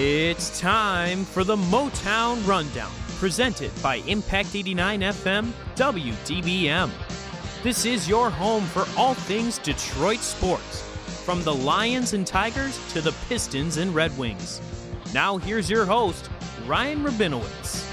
It's time for the Motown Rundown, presented by Impact 89 FM WDBM. This is your home for all things Detroit sports, from the Lions and Tigers to the Pistons and Red Wings. Now, here's your host, Ryan Rabinowitz.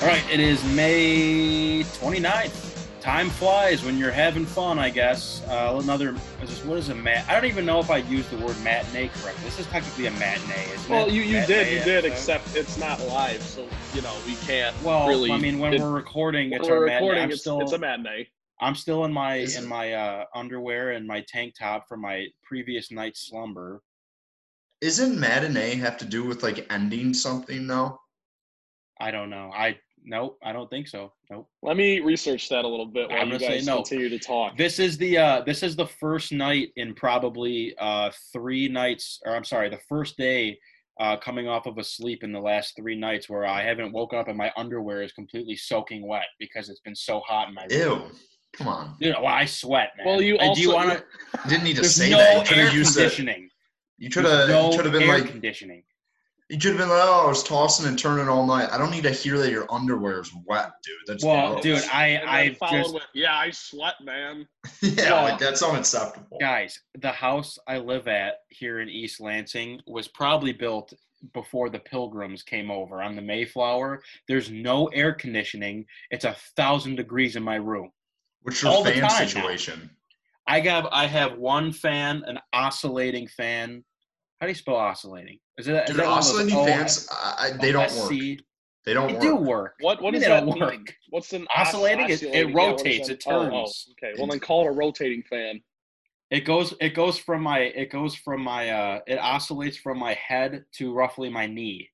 All right, it is May 29th. Time flies when you're having fun, I guess. Uh, another, is this, what is a mat? I don't even know if I used the word matinee correctly. This is technically a matinee, isn't Well, it? you, you Matinee did, you did, episode. except it's not live, so you know we can't Well, really. I mean, when it- we're recording, when it's we're our recording, I'm it's, still, it's a matinee. I'm still in my in my uh, underwear and my tank top from my previous night's slumber. Isn't matinee have to do with like ending something though? I don't know. I nope. I don't think so. Nope. Let me research that a little bit while I'm you gonna say guys no. continue to talk. This is the uh, this is the first night in probably uh, three nights, or I'm sorry, the first day uh, coming off of a sleep in the last three nights where I haven't woken up and my underwear is completely soaking wet because it's been so hot in my room. Ew. Come on. Dude, well, I sweat, man. Well, you Uh, do you also- want to? You didn't need to say no that. You air have used that. conditioning. You should have no you should have been air like conditioning. You should have been like, oh, I was tossing and turning all night. I don't need to hear that your underwear is wet, dude. That's Well, gross. dude, I I followed just with, yeah, I sweat, man. yeah, well- like that's unacceptable. guys, the house I live at here in East Lansing was probably built before the pilgrims came over on the Mayflower. There's no air conditioning. It's a thousand degrees in my room. What's your all the fan time now. situation? I have I have one fan, an oscillating fan. How do you spell oscillating? Is it Dude, that one those oscillating O- fans, I, I, they don't work. They don't They work. do work. What what They does that mean? work. What's an Oscillating? It- it oscillating? Yeah, what is rotates, it Oh, oh, turns. okay, well then call it a rotating fan. It goes it goes from my it goes from my uh it oscillates from my head to roughly my knee.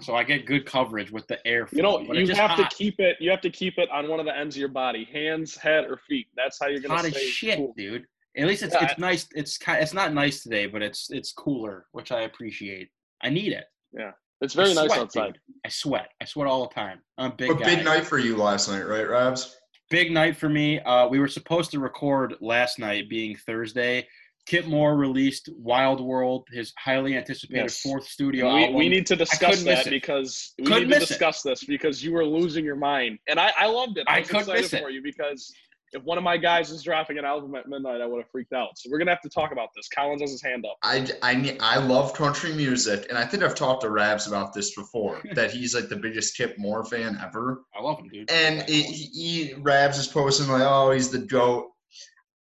So I get good coverage with the air. You know, flow, but it's you just have hot. to keep it. You have to keep it on one of the ends of your body, hands, head, or feet. That's how you're gonna hot as shit, cool. dude. At least it's Yeah, it's nice. It's kind. It's not nice today, but it's it's cooler, which I appreciate. I need it. Yeah, it's very I nice sweat, outside. dude. I sweat. I sweat all the time. I'm a big But guy. big night for you last night, right, Rabs? Big night for me. Uh, we were supposed to record last night, being Thursday. Kip Moore released Wild World, his highly anticipated Yes. fourth studio We, album. we need to discuss that because we Couldn't need to miss it. discuss this because you were losing your mind, and I, I loved it. I was couldn't excited miss it. for you because if one of my guys is dropping an album at midnight, I would have freaked out. So we're gonna have to talk about this. Collins has his hand up. I, I, I love country music, and I think I've talked to Rabs about this before. that he's like the biggest Kip Moore fan ever. I love him, dude. And he, he Rabs is posting like, oh, he's the goat.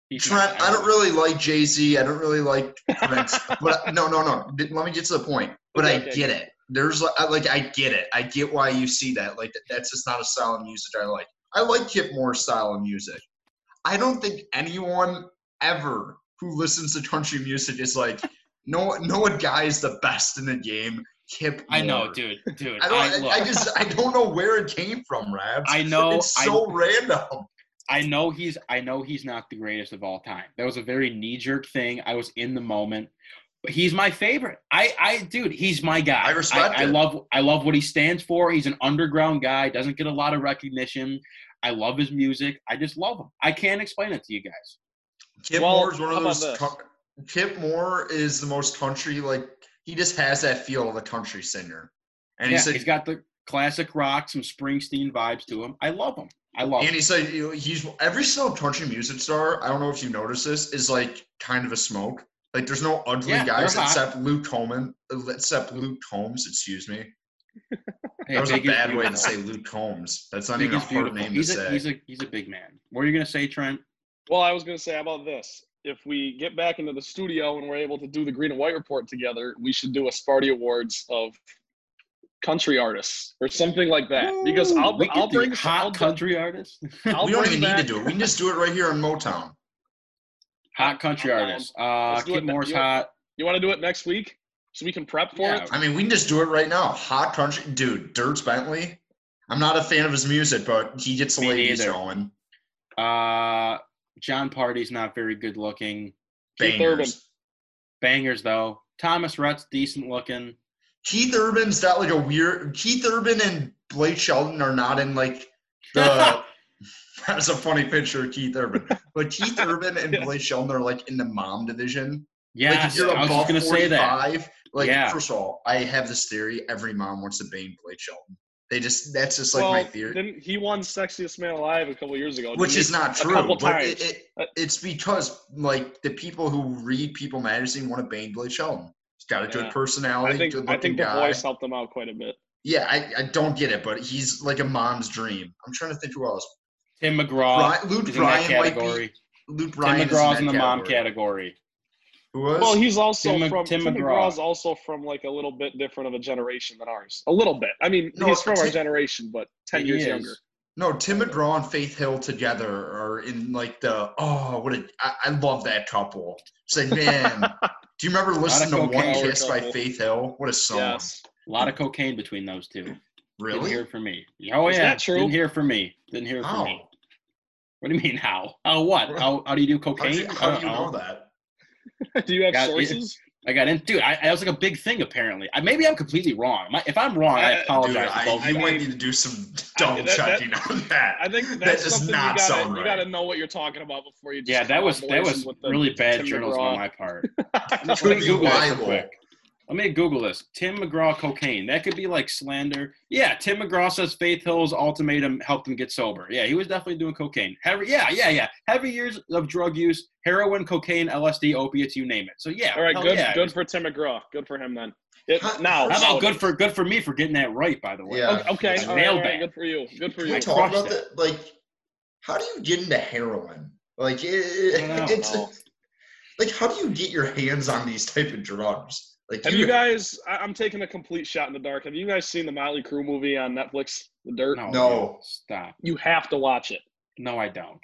He's Trent, I don't really like Jay Z. I don't really like Prince. but no, no, no. Let me get to the point. But I Okay, okay. get it. There's like, I- like, I get it. I get why you see that. Like, that's just not a style of music I like. I like Kip Moore's style of music. I don't think anyone ever who listens to country music is like, no, no one guy is the best in the game. Kip. I know, dude. Dude, I I, don't. look, I, I just. I don't know where it came from, Rabs. I know. It's I, so random. I know he's. I know he's not the greatest of all time. That was a very knee jerk thing. I was in the moment. But he's my favorite. I, I, dude, he's my guy. I respect I, it. love. I love what he stands for. He's an underground guy. Doesn't get a lot of recognition. I love his music. I just love him. I can't explain it to you guys. Kip Well, Moore is one of those. this? co- Kip Moore is the most country like he just has that feel of a country singer, and yeah, he's like, he's got the classic rock, some Springsteen vibes to him. I love him. I love and him. he's like you know, he's every single country music star. I don't know if you noticed this is like kind of a smoke. Like there's no ugly Yeah, guys except Luke Combs. Except Luke Combs, excuse me. Hey, that was a big is bad way to say Luke Combs. That's not Big even a is hard name He's to a, say. he's a he's a big man. What are you gonna say, Trent? Well, I was gonna say about this. If we get back into the studio and we're able to do the green and white report together, we should do a Sparty Awards of country artists or something like that. Because I'll we I'll bring hot I'll, country artists. I'll we don't bring even need to do it. We can just do it right here in Motown. hot country artists. Uh, Let's Kip. Moore's hot. You want to do it next week so we can prep for Yeah. it? I mean, we can just do it right now. Hot country, dude. Dierks Bentley. I'm not a fan of his music, but he gets the Me ladies neither. going. Uh, Jon Pardi's not very good looking. Keith Urban. Bangers. Bangers though. Thomas Rhett's decent looking. Keith Urban's got like a weird. Keith Urban and Blake Shelton are not in like the. That's a funny picture of Keith Urban. But Keith Urban and Blake Shelton are like in the mom division. Yeah, like if you're I was above just gonna say that. 45, Like, Yeah. first of all, I have this theory: every mom wants to Bane Blake Shelton. They just that's just like well, my theory, didn't he won sexiest man alive a couple years ago? which didn't is not a true. couple But it, times. it, Uh, it's because like the people who read People Magazine want to Bane Blake Shelton. He's got a good Yeah. personality, I think good I looking think the guy. voice helped him out quite a bit. Yeah, I, I don't get it, but he's like a mom's dream. I'm trying to think who else. Tim McGraw. Bri- Luke is in that Bryan might be. category. Luke Bryan is McGraw's in, in that the mom category. Category. Who was? Well, he's also Tim from Tim Tim, McGraw. McGraw's also from like a little bit different of a generation than ours. A little bit. I mean, No, he's from our generation, but ten years is. younger. No, Tim McGraw and Faith Hill together are in like the oh what a I, I love that couple. It's like man, do you remember listening to One cocaine. Kiss by Faith Hill? What a song! Yes. A lot of cocaine between those two. Really? Didn't hear it from me. Oh Is yeah, that true? didn't hear it from me. Didn't hear it from How? me. What do you mean how? How what? How, how do you do How do cocaine? you, how don't you know know. that? Do you have Got- sources? I got in, dude. I, I was like a big thing apparently. I, maybe I'm completely wrong. My, if I'm wrong, I Uh, apologize. Dude, to I, you of might need to do some I- double that- that- checking on that. I think That that's does not you gotta sound you gotta know what you're talking about before you. Just yeah, that was that was really bad Tim journalism on my part. Could Let me be Google this real libel. quick. Let me Google this. Tim McGraw cocaine. That could be like slander. Yeah, Tim McGraw says Faith Hill's ultimatum helped him get sober. Yeah, he was definitely doing cocaine. Heavy, yeah, yeah, yeah. Heavy years of drug use, heroin, cocaine, LSD, opiates, you name it. So yeah. All right, good, yeah. good for Tim McGraw. Good for him then. It, How- now, How about good for good for me for getting that right? By the way. Yeah. Okay, I all right, nailed all right, that. good for you. Good for Can you. we talk about it. that? Like, how do you get into heroin? Like, it, I don't know. it's like, how do you get your hands on these type of drugs? Like, Have you guys? I, I'm taking a complete shot in the dark. Have you guys seen the Motley Crue movie on Netflix, The Dirt? No. No. Stop. You have to watch it. No, I don't.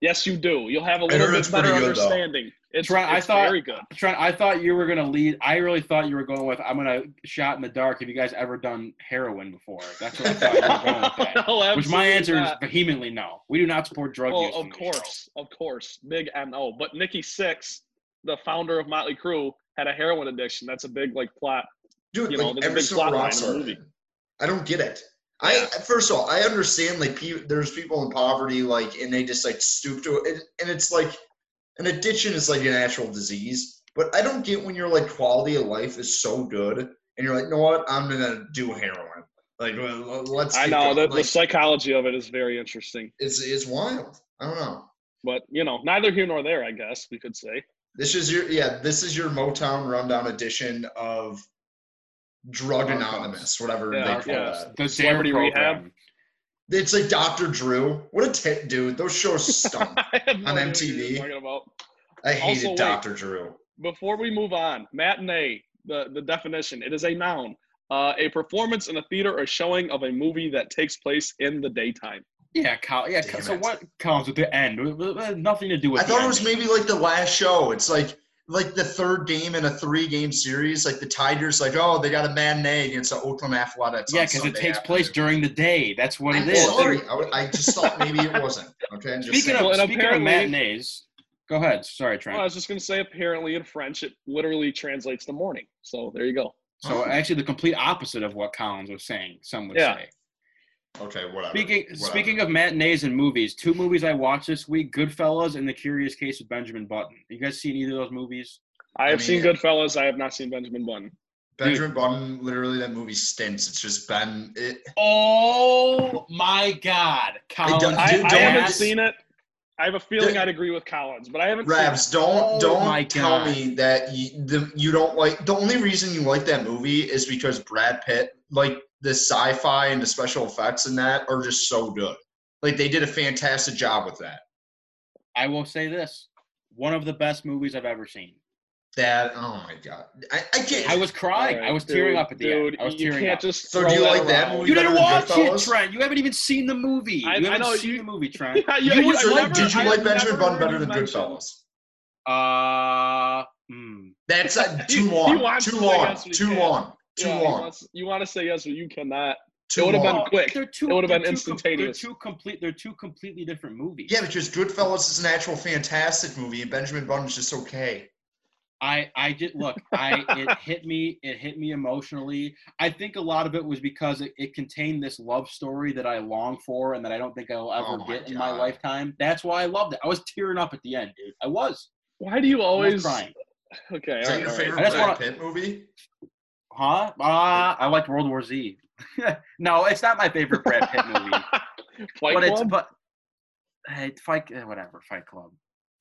Yes, you do. You'll have a little bit better pretty good, though. understanding. It's, Trent, I thought- very good. Trent, I thought you were gonna lead. I really thought you were going with. I'm gonna shot in the dark. Have you guys ever done heroin before? That's what I thought you were going with that. No, Which my answer not. is vehemently no. We do not support drug Well, use. of on this show. course, of course, big no. But Nikki Sixx, the founder of Motley Crue, had a heroin addiction. That's a big like plot. Dude, you know, like every big single rock star. movie. I don't get it. I first of all, I understand like pe- there's people in poverty like, and they just like stoop to it, and it's like an addiction is like a natural disease. But I don't get when your like quality of life is so good, and you're like, you know what, I'm gonna do heroin. Like, let's. I know the, the psychology of it is very interesting. it's it's wild. I don't know. But you know, neither here nor there. I guess we could say. This is your yeah. This is your Motown rundown edition of Drug Dark Anonymous, whatever Yeah, they call yeah. that. The Celebrity Rehab? It's like Dr. Drew. What a tit, dude. Those shows stunk. I no On MTV? you're talking about. I hated Also, wait. Dr. Drew. Before we move on, matinee. The the definition. It is a noun. Uh, a performance in a theater or showing of a movie that takes place in the daytime. Yeah, Col- yeah. Damn so it. what comes with the end? It- it had nothing to do with. I the thought it was maybe like the last show. It's like like the third game in a three game series. Like the Tigers, like, oh, they got a matinee against the Oakland Athletics. Yeah, on because it Sunday takes place during the day. That's what it I'm is. sorry. I, w- I just thought maybe it wasn't. Okay. I'm Speaking saying. of Well, and speaking of matinees, go ahead. Sorry, Trent. Well, I was just gonna say, apparently in French, it literally translates to morning. So there you go. so actually, the complete opposite of what Collins was saying. Some would Yeah. say. Okay, whatever. Speaking whatever. speaking of matinees and movies, two movies I watched this week: Goodfellas and The Curious Case of Benjamin Button. You guys seen either of those movies? I have mean, seen yeah. Goodfellas. I have not seen Benjamin Button. Benjamin Button, literally, that movie stinks. It's just Ben. It, Oh my God, Collins! don't- I, Dude, I don't haven't ass. seen it. I have a feeling Dude. I'd agree with Collins, but I haven't Rabs, don't Oh don't tell God. me that you, the, you don't like. The only reason you like that movie is because Brad Pitt, like the sci-fi and the special effects in that, are just so good. Like they did a fantastic job with that. I will say this: one of the best movies I've ever seen. That oh my god, I, I can't. I was crying. Alright, I was tearing up at the dude, end. I was you tearing can't up. just So do you that like that movie You didn't watch it, Trent. You haven't even seen the movie. I- you haven't know, seen you- the movie, Trent. Yeah, you- You you- would I So, like- never- did you I like Benjamin Button better than mention- Goodfellas? Uh, hmm. That's uh, too long. Too long. yes, but he Too long. Too Yeah, long. wants- you want to say yes, but you cannot. Too would've been long. quick. They're two, It would've been they're com- instantaneous. They're two complete. They're two completely different movies. Yeah, because Goodfellas is an actual fantastic movie, and Benjamin Button's just okay. I I did look. I it hit me. It hit me emotionally. I think a lot of it was because it, it contained this love story that I long for and that I don't think I'll ever Oh my get in my lifetime. That's why I loved it. I was tearing up at the end, dude. I was. Why do you I always? crying. Okay. Is all that right, your favorite I Brad wanna- Pitt movie? Huh? Uh, I like World War Z. no, it's not my favorite Brad Pitt movie. Fight but it's Club? but hey, Fight eh, whatever Fight Club.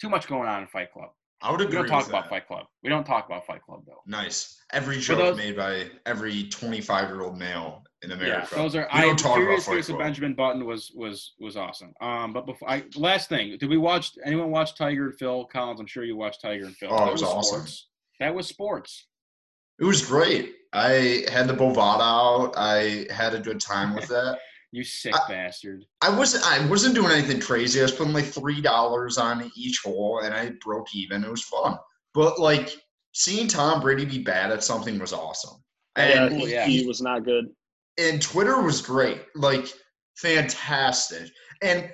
Too much going on in Fight Club. I would agree. We don't talk about that. Fight Club. We don't talk about Fight Club though. Nice. Every joke those- made by every 25 year old male in America. Yeah, those are. We I don't talk about Fight Club. Benjamin Button was was was awesome. Um, but before I last thing, did we watch? Anyone watch Tiger and Phil Collins? I'm sure you watched Tiger and Phil. Oh, it That was awesome. Sports. That was sports. It was great. I had the Bovada out. I had a good time with that. You sick I- bastard. I wasn't. I wasn't doing anything crazy. I was putting like three dollars on each hole, and I broke even. It was fun. But like seeing Tom Brady be bad at something was awesome. And Oh, he, yeah. he was not good. and Twitter was great, like fantastic. And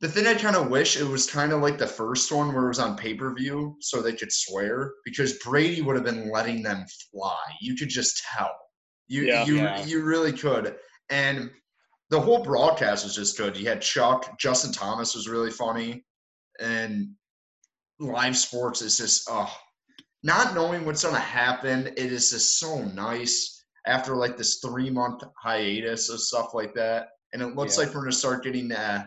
the thing I kind of wish it was kind of like the first one where it was on pay per view, so they could swear because Brady would have been letting them fly. You could just tell. You Yeah. you Yeah. you really could. And the whole broadcast was just good. You had Chuck, Justin Thomas was really funny, and live sports is just oh, not knowing what's gonna happen. It is just so nice after like this three month hiatus of stuff like that. And it looks Yeah. like we're gonna start getting the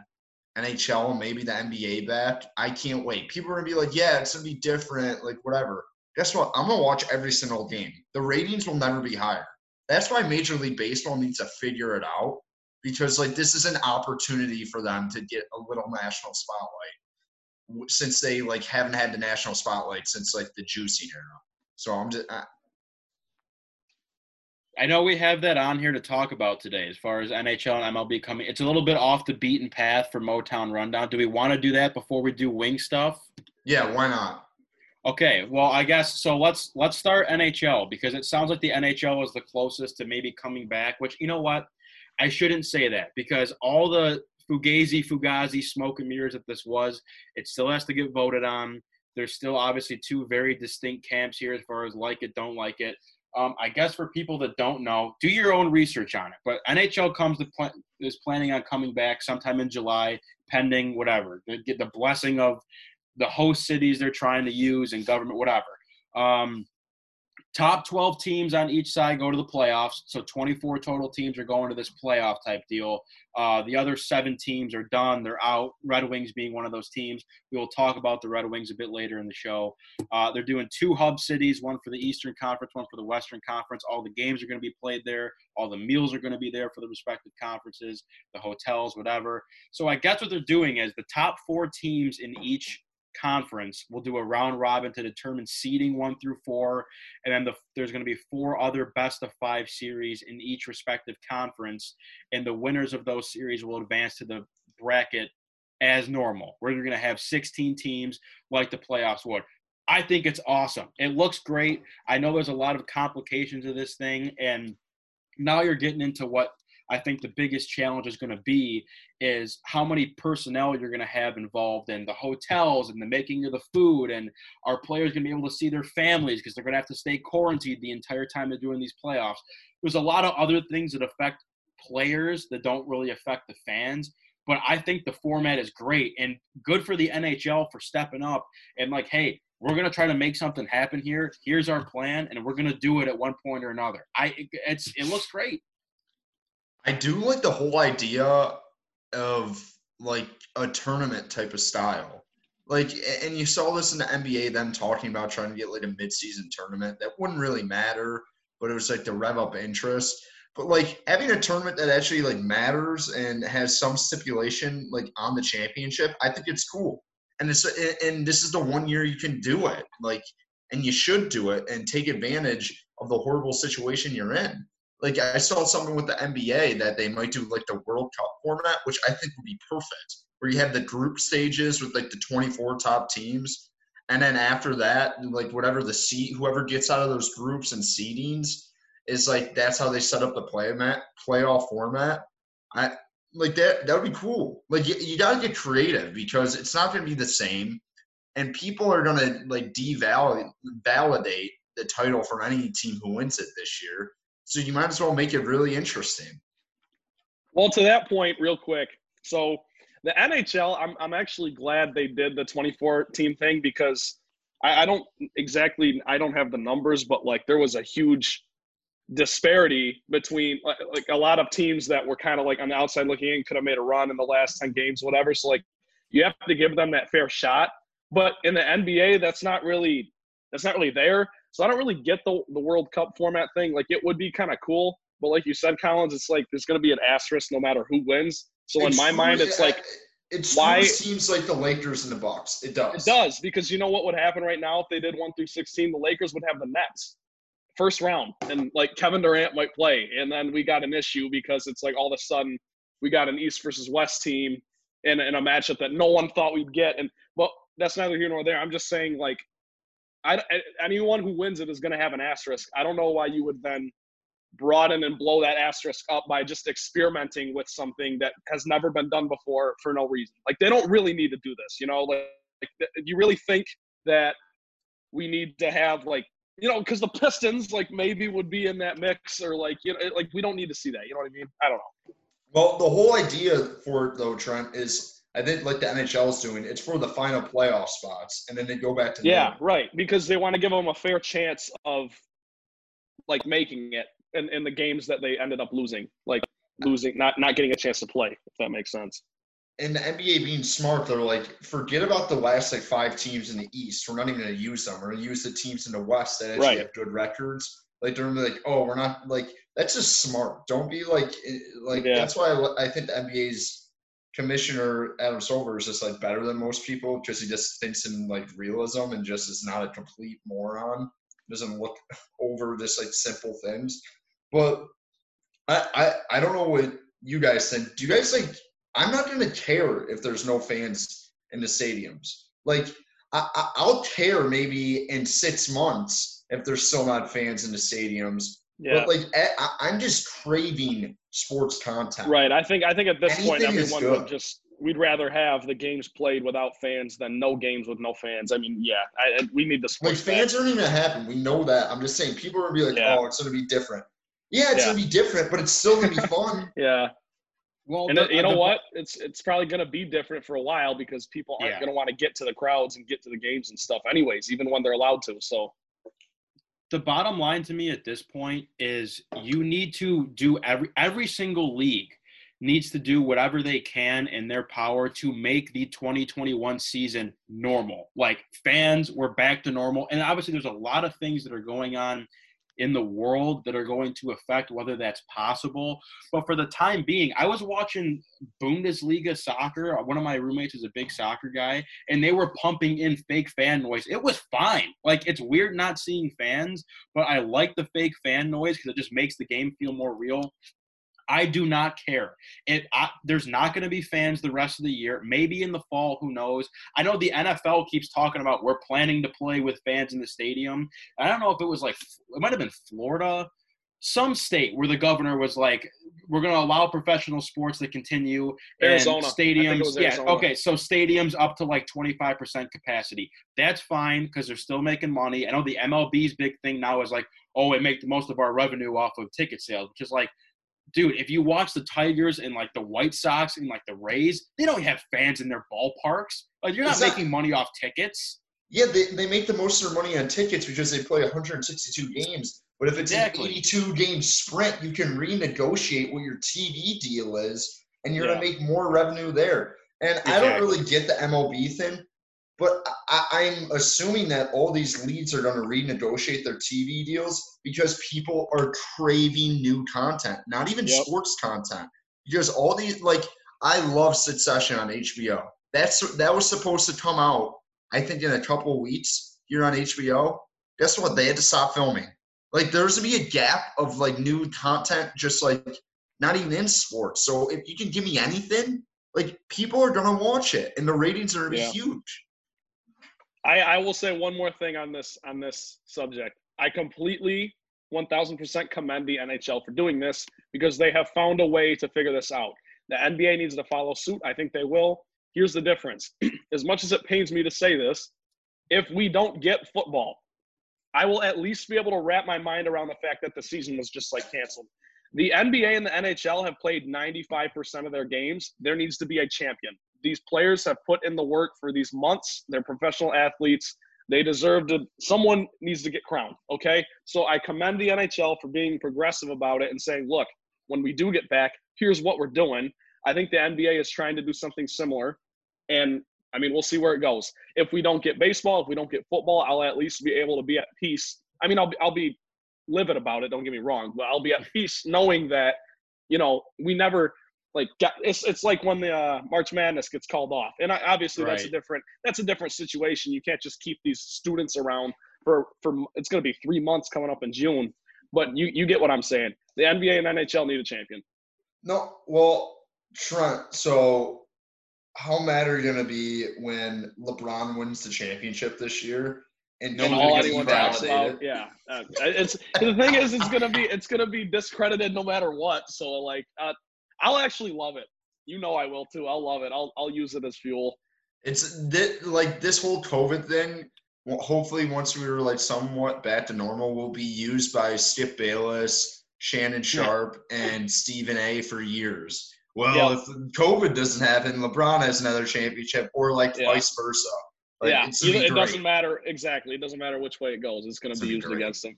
NHL and maybe the NBA back. I can't wait. People are gonna be like, yeah, it's gonna be different, like whatever. Guess what? I'm gonna watch every single game. The ratings will never be higher. That's why Major League Baseball needs to figure it out because like this is an opportunity for them to get a little national spotlight since they like haven't had the national spotlight since like the juicing era. So I'm just I, I know we have that on here to talk about today as far as NHL and MLB coming. It's a little bit off the beaten path for Motown Rundown. Do we want to do that before we do wing stuff? yeah, why not? Okay, well, I guess so. Let's let's start NHL because it sounds like the NHL is the closest to maybe coming back. Which you know what, I shouldn't say that because all the fugazi, fugazi, smoke and mirrors that this was, it still has to get voted on. There's still obviously two very distinct camps here as far as like it, don't like it. Um, I guess for people that don't know, do your own research on it. But NHL comes to pl- is planning on coming back sometime in July, pending whatever. Get the blessing of the host cities they're trying to use and government, whatever. Um, top 12 teams on each side go to the playoffs. So 24 total teams are going to this playoff type deal. Uh, the other seven teams are done. They're out. Red Wings being one of those teams. We will talk about the Red Wings a bit later in the show. Uh, they're doing two hub cities, one for the Eastern Conference, one for the Western Conference. All the games are going to be played there. All the meals are going to be there for the respective conferences, the hotels, whatever. So I guess what they're doing is the top four teams in each conference We'll do a round robin to determine seeding one through four and then the, there's going to be four other best of five series in each respective conference and the winners of those series will advance to the bracket as normal. You're going to have 16 teams like the playoffs would. I think it's awesome. It looks great. I know there's a lot of complications of this thing and now you're getting into what I think the biggest challenge is going to be is how many personnel you're going to have involved in the hotels and the making of the food, and are players going to be able to see their families because they're going to have to stay quarantined the entire time they're doing these playoffs. There's a lot of other things that affect players that don't really affect the fans. But I think the format is great and good for the NHL for stepping up and like, hey, we're gonna try to make something happen here. Here's our plan, and we're gonna do it at one point or another. I it's it looks great. I do like the whole idea of like a tournament type of style. Like, and you saw this in the NBA, them talking about trying to get like a midseason tournament. That wouldn't really matter, but it was like to rev up interest. But like having a tournament that actually like matters and has some stipulation like on the championship, I think it's cool. And it's and this is the one year you can do it. Like, and you should do it and take advantage of the horrible situation you're in like I saw something with the NBA that they might do like the World Cup format, which I think would be perfect, where you have the group stages with like the 24 top teams, and then after that, like whatever the seat, whoever gets out of those groups and seedings is like that's how they set up the play mat playoff format. I like that. That would be cool. Like you, you got to get creative because it's not to be the same, and people are to like devalidate validate the title from any team who wins it this year. So you might as well make it really interesting. Well, to that point, real quick. So the NHL, I'm I'm actually glad they did the 24 team thing because I, I don't exactly I don't have the numbers, but like there was a huge disparity between like, like a lot of teams that were kind of like on the outside looking in could have made a run in the last 10 games whatever so like you have to give them that fair shot but in the nba that's not really that's not really there so i don't really get the, the world cup format thing like it would be kind of cool but like you said collins it's like there's going to be an asterisk no matter who wins so in my mind it's like it why- seems like the Lakers in the box. It does. It does because you know what would happen right now if they did one through sixteen, the Lakers would have the Nets first round, and like Kevin Durant might play, and then we got an issue because it's like all of a sudden we got an East versus West team in, in a matchup that no one thought we'd get, and well, that's neither here nor there. I'm just saying like. I, anyone who wins it is going to have an asterisk. I don't know why you would then broaden and blow that asterisk up by just experimenting with something that has never been done before for no reason. Like they don't really need to do this, you know. Like, like you really think that we need to have like you know because the Pistons like maybe would be in that mix or like you know like we don't need to see that. You know what I mean? I don't know. Well, the whole idea for it though, Trent, is I think like the NHL is doing, it's for the final playoff spots, and then they go back to Yeah, normal. right. Because they want to give them a fair chance of like making it in, in the games that they ended up losing, like losing, not not getting a chance to play. If that makes sense. And the NBA being smart, they're like, forget about the last like five teams in the East. We're not even going to use them. We're going to use the teams in the West that actually Right. have good records. Like they're gonna be like, oh, we're not like that's just smart. Don't be like eh, like Yeah. that's why I, I think the NBA's commissioner Adam Silver is just like better than most people because he just thinks in like realism and just is not a complete moron. Doesn't look over this like simple things. But I I, I don't know what you guys think. Do you guys like? I'm not gonna care if there's no fans in the stadiums. Like I, I, I'll care maybe in six months if there's still not fans in the stadiums. Yeah. But like eh, I, I'm just craving sports content. Right. I think I think at this point Anything is everyone would just we'd rather have the games played without fans than no games with no fans. I mean, yeah, I, I- we need the sports. Like sports. fans aren't even gonna happen. We know that. I'm just saying people are gonna be like, Yeah. oh, it's gonna be different. Yeah, it's Yeah. gonna be different, but it's still gonna be fun. Yeah. Well, And the- you uh, know the- what? It's it's probably going to be different for a while because people aren't Yeah. going to want to get to the crowds and get to the games and stuff, anyways, even when they're allowed to. So the bottom line to me at this point is you need to do every every single league needs to do whatever they can in their power to make the 2021 season normal. Like fans, we're back to normal. And obviously there's a lot of things that are going on in the world that are going to affect whether that's possible. But for the time being, I was watching Bundesliga soccer. One of my roommates is a big soccer guy, and they were pumping in fake fan noise. It was fine. Like it's weird not seeing fans, but I like the fake fan noise because it just makes the game feel more real. I do not care. It I, there's not going to be fans the rest of the year. Maybe in the fall, who knows? I know the NFL keeps talking about we're planning to play with fans in the stadium. I don't know if it was like it might have been Florida, some state where the governor was like, we're going to allow professional sports to continue. Arizona. Stadiums. Yeah. Okay. So stadiums up to like 25% capacity. That's fine because they're still making money. I know the MLB's big thing now is like, oh, we make the most of our revenue off of ticket sales, which is like, dude, if you watch the Tigers and like the White Sox and like the Rays, they don't have fans in their ballparks. Like you're not making money off tickets. Yeah, they, they make the most of their money on tickets because they play 162 games. But if it's Exactly. an 82 game sprint, you can renegotiate what your TV deal is, and you're Yeah. gonna make more revenue there. And I don't really get the MLB thing, but I, I'm assuming that all these leads are gonna renegotiate their TV deals because people are craving new content, not even Yep. sports content. Because all these like I love Succession on HBO. That's that was supposed to come out I think in a couple of weeks here on HBO. Guess what? They had to stop filming. Like there's going to be a gap of like new content, just like not even in sports. So if you can give me anything, like people are gonna watch it, and the ratings are gonna be Yeah. huge. I, I will say one more thing on this on this subject. I completely 1000% commend the NHL for doing this because they have found a way to figure this out. The NBA needs to follow suit. I think they will. Here's the difference. as much as it pains me to say this, if we don't get football, I will at least be able to wrap my mind around the fact that the season was just like canceled. The NBA and the NHL have played 95% of their games. There needs to be a champion. These players have put in the work for these months. They're professional athletes. They deserve to. Someone needs to get crowned. Okay, so I commend the NHL for being progressive about it and saying, look, when we do get back, here's what we're doing. I think the NBA is trying to do something similar, and I mean, we'll see where it goes. If we don't get baseball, if we don't get football, I'll at least be able to be at peace. I mean, I'll be, I'll be livid about it. Don't get me wrong, but I'll be at peace knowing that, you know, we never like it's it's like when the uh, March Madness gets called off, and I, obviously that's a different that's a different situation. You can't just keep these students around for for it's going to be three months coming up in June. But you you get what I'm saying. The NBA and NHL need a champion. No, well, Trent. So, how mad are you gonna be when LeBron wins the championship this year? And No and all anyone talks about, yeah. Uh, it's the thing is, it's gonna be it's gonna be discredited no matter what. So like, uh, I'll actually love it. You know, I will too. I'll love it. I'll I'll use it as fuel. It's like this whole COVID thing. Hopefully, once we were like somewhat back to normal, will be used by Skip Bayless, Shannon Sharpe, and Stephen A. for years. Well, Yeah. if COVID doesn't happen, LeBron has another championship, or like Yeah. vice versa. Like, yeah, it's gonna either- be it doesn't matter exactly. It doesn't matter which way it goes. It's gonna be gonna be used great. against them.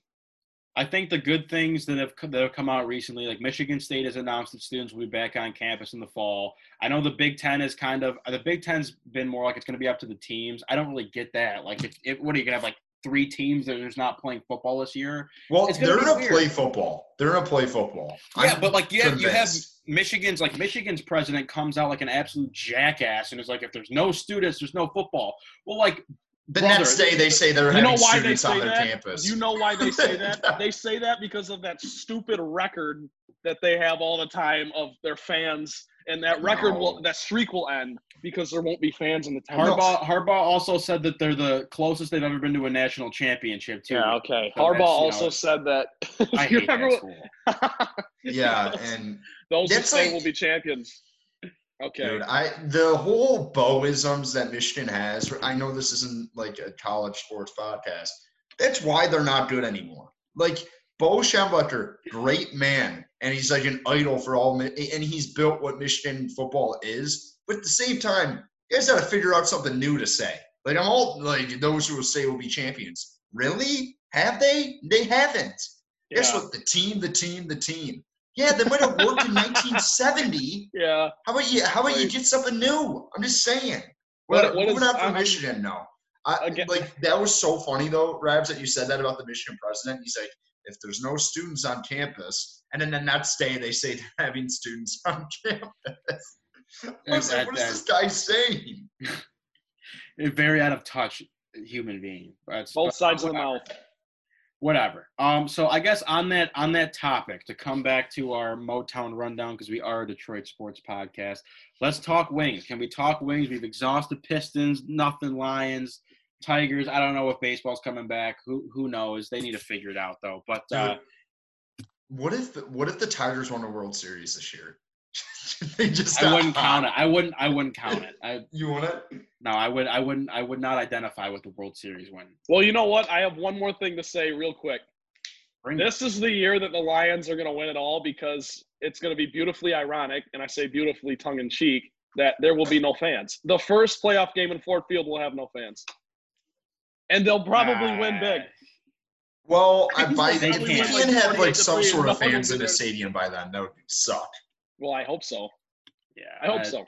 I think the good things that have that have come out recently, like Michigan State has announced that students will be back on campus in the fall. I know the Big Ten is kind of the Big Ten's been more like it's going to be up to the teams. I don't really get that. Like, if, if what are you going to have like three teams that are just not playing football this year? Well, they're be gonna play football. They're gonna play football. Yeah, I'm but like you have, you have. Michigan's like Michigan's president comes out like an absolute jackass and is like, if there's no students, there's no football. Well, like the brother, next day they say they're You know having why they students on say their that? campus. You know why they say that? they say that because of that stupid record that they have all the time of their fans, and that record will that streak will end because there won't be fans in the town. Harbaugh Harbaugh also said that they're the closest they've ever been to a national championship too. Yeah, okay. So Harbaugh also know, said that. I hate that school. yeah, and those who That's say like- will be champions. Okay. Dude, I the whole boisms that Michigan has. I know this isn't like a college sports podcast. That's why they're not good anymore. Like Bo Schembechler, great man, and he's like an idol for all. And he's built what Michigan football is. But at the same time, you guys got to figure out something new to say. Like I'm all like those who will say will be champions. Really? Have they? They haven't. Guess what? The team, the team, the team. Yeah, they might have worked in 1970. Yeah. How about you? How about you get something new? I'm just saying. What- What, what moving is- on from I'm- Michigan, no. I, Again- like that was so funny though, Rabs, that you said that about the Michigan president. He's like, if there's no students on campus, and then the next day they say they're having students on campus. I was That- like, what is that- this guy saying? a very out of touch human being. That's, Both sides of the whatever. mouth. Whatever. Um. So I guess on that on that topic, to come back to our Motown rundown because we are a Detroit sports podcast. Let's talk wings. Can we talk wings? We've exhausted Pistons, nothing Lions, Tigers. I don't know if baseball's coming back. Who who knows? They need to figure it out though. But uh, Dude, what if what if the Tigers won a World Series this year? they just I wouldn't hot. count it. I wouldn't. I wouldn't count it. I You want it? no. I would. I wouldn't. I would not identify with the World Series win. Well, you know what? I have one more thing to say real quick. Bring. This is the year that the Lions are going to win it all because it's going to be beautifully ironic, and I say beautifully tongue in cheek, that there will be no fans. The first playoff game in Ford Field will have no fans. And they'll probably win ah. big. Well, I buy They if we can't. have like some sort of fans in be the stadium by then, that would suck. Well, I hope so. Yeah. I hope so.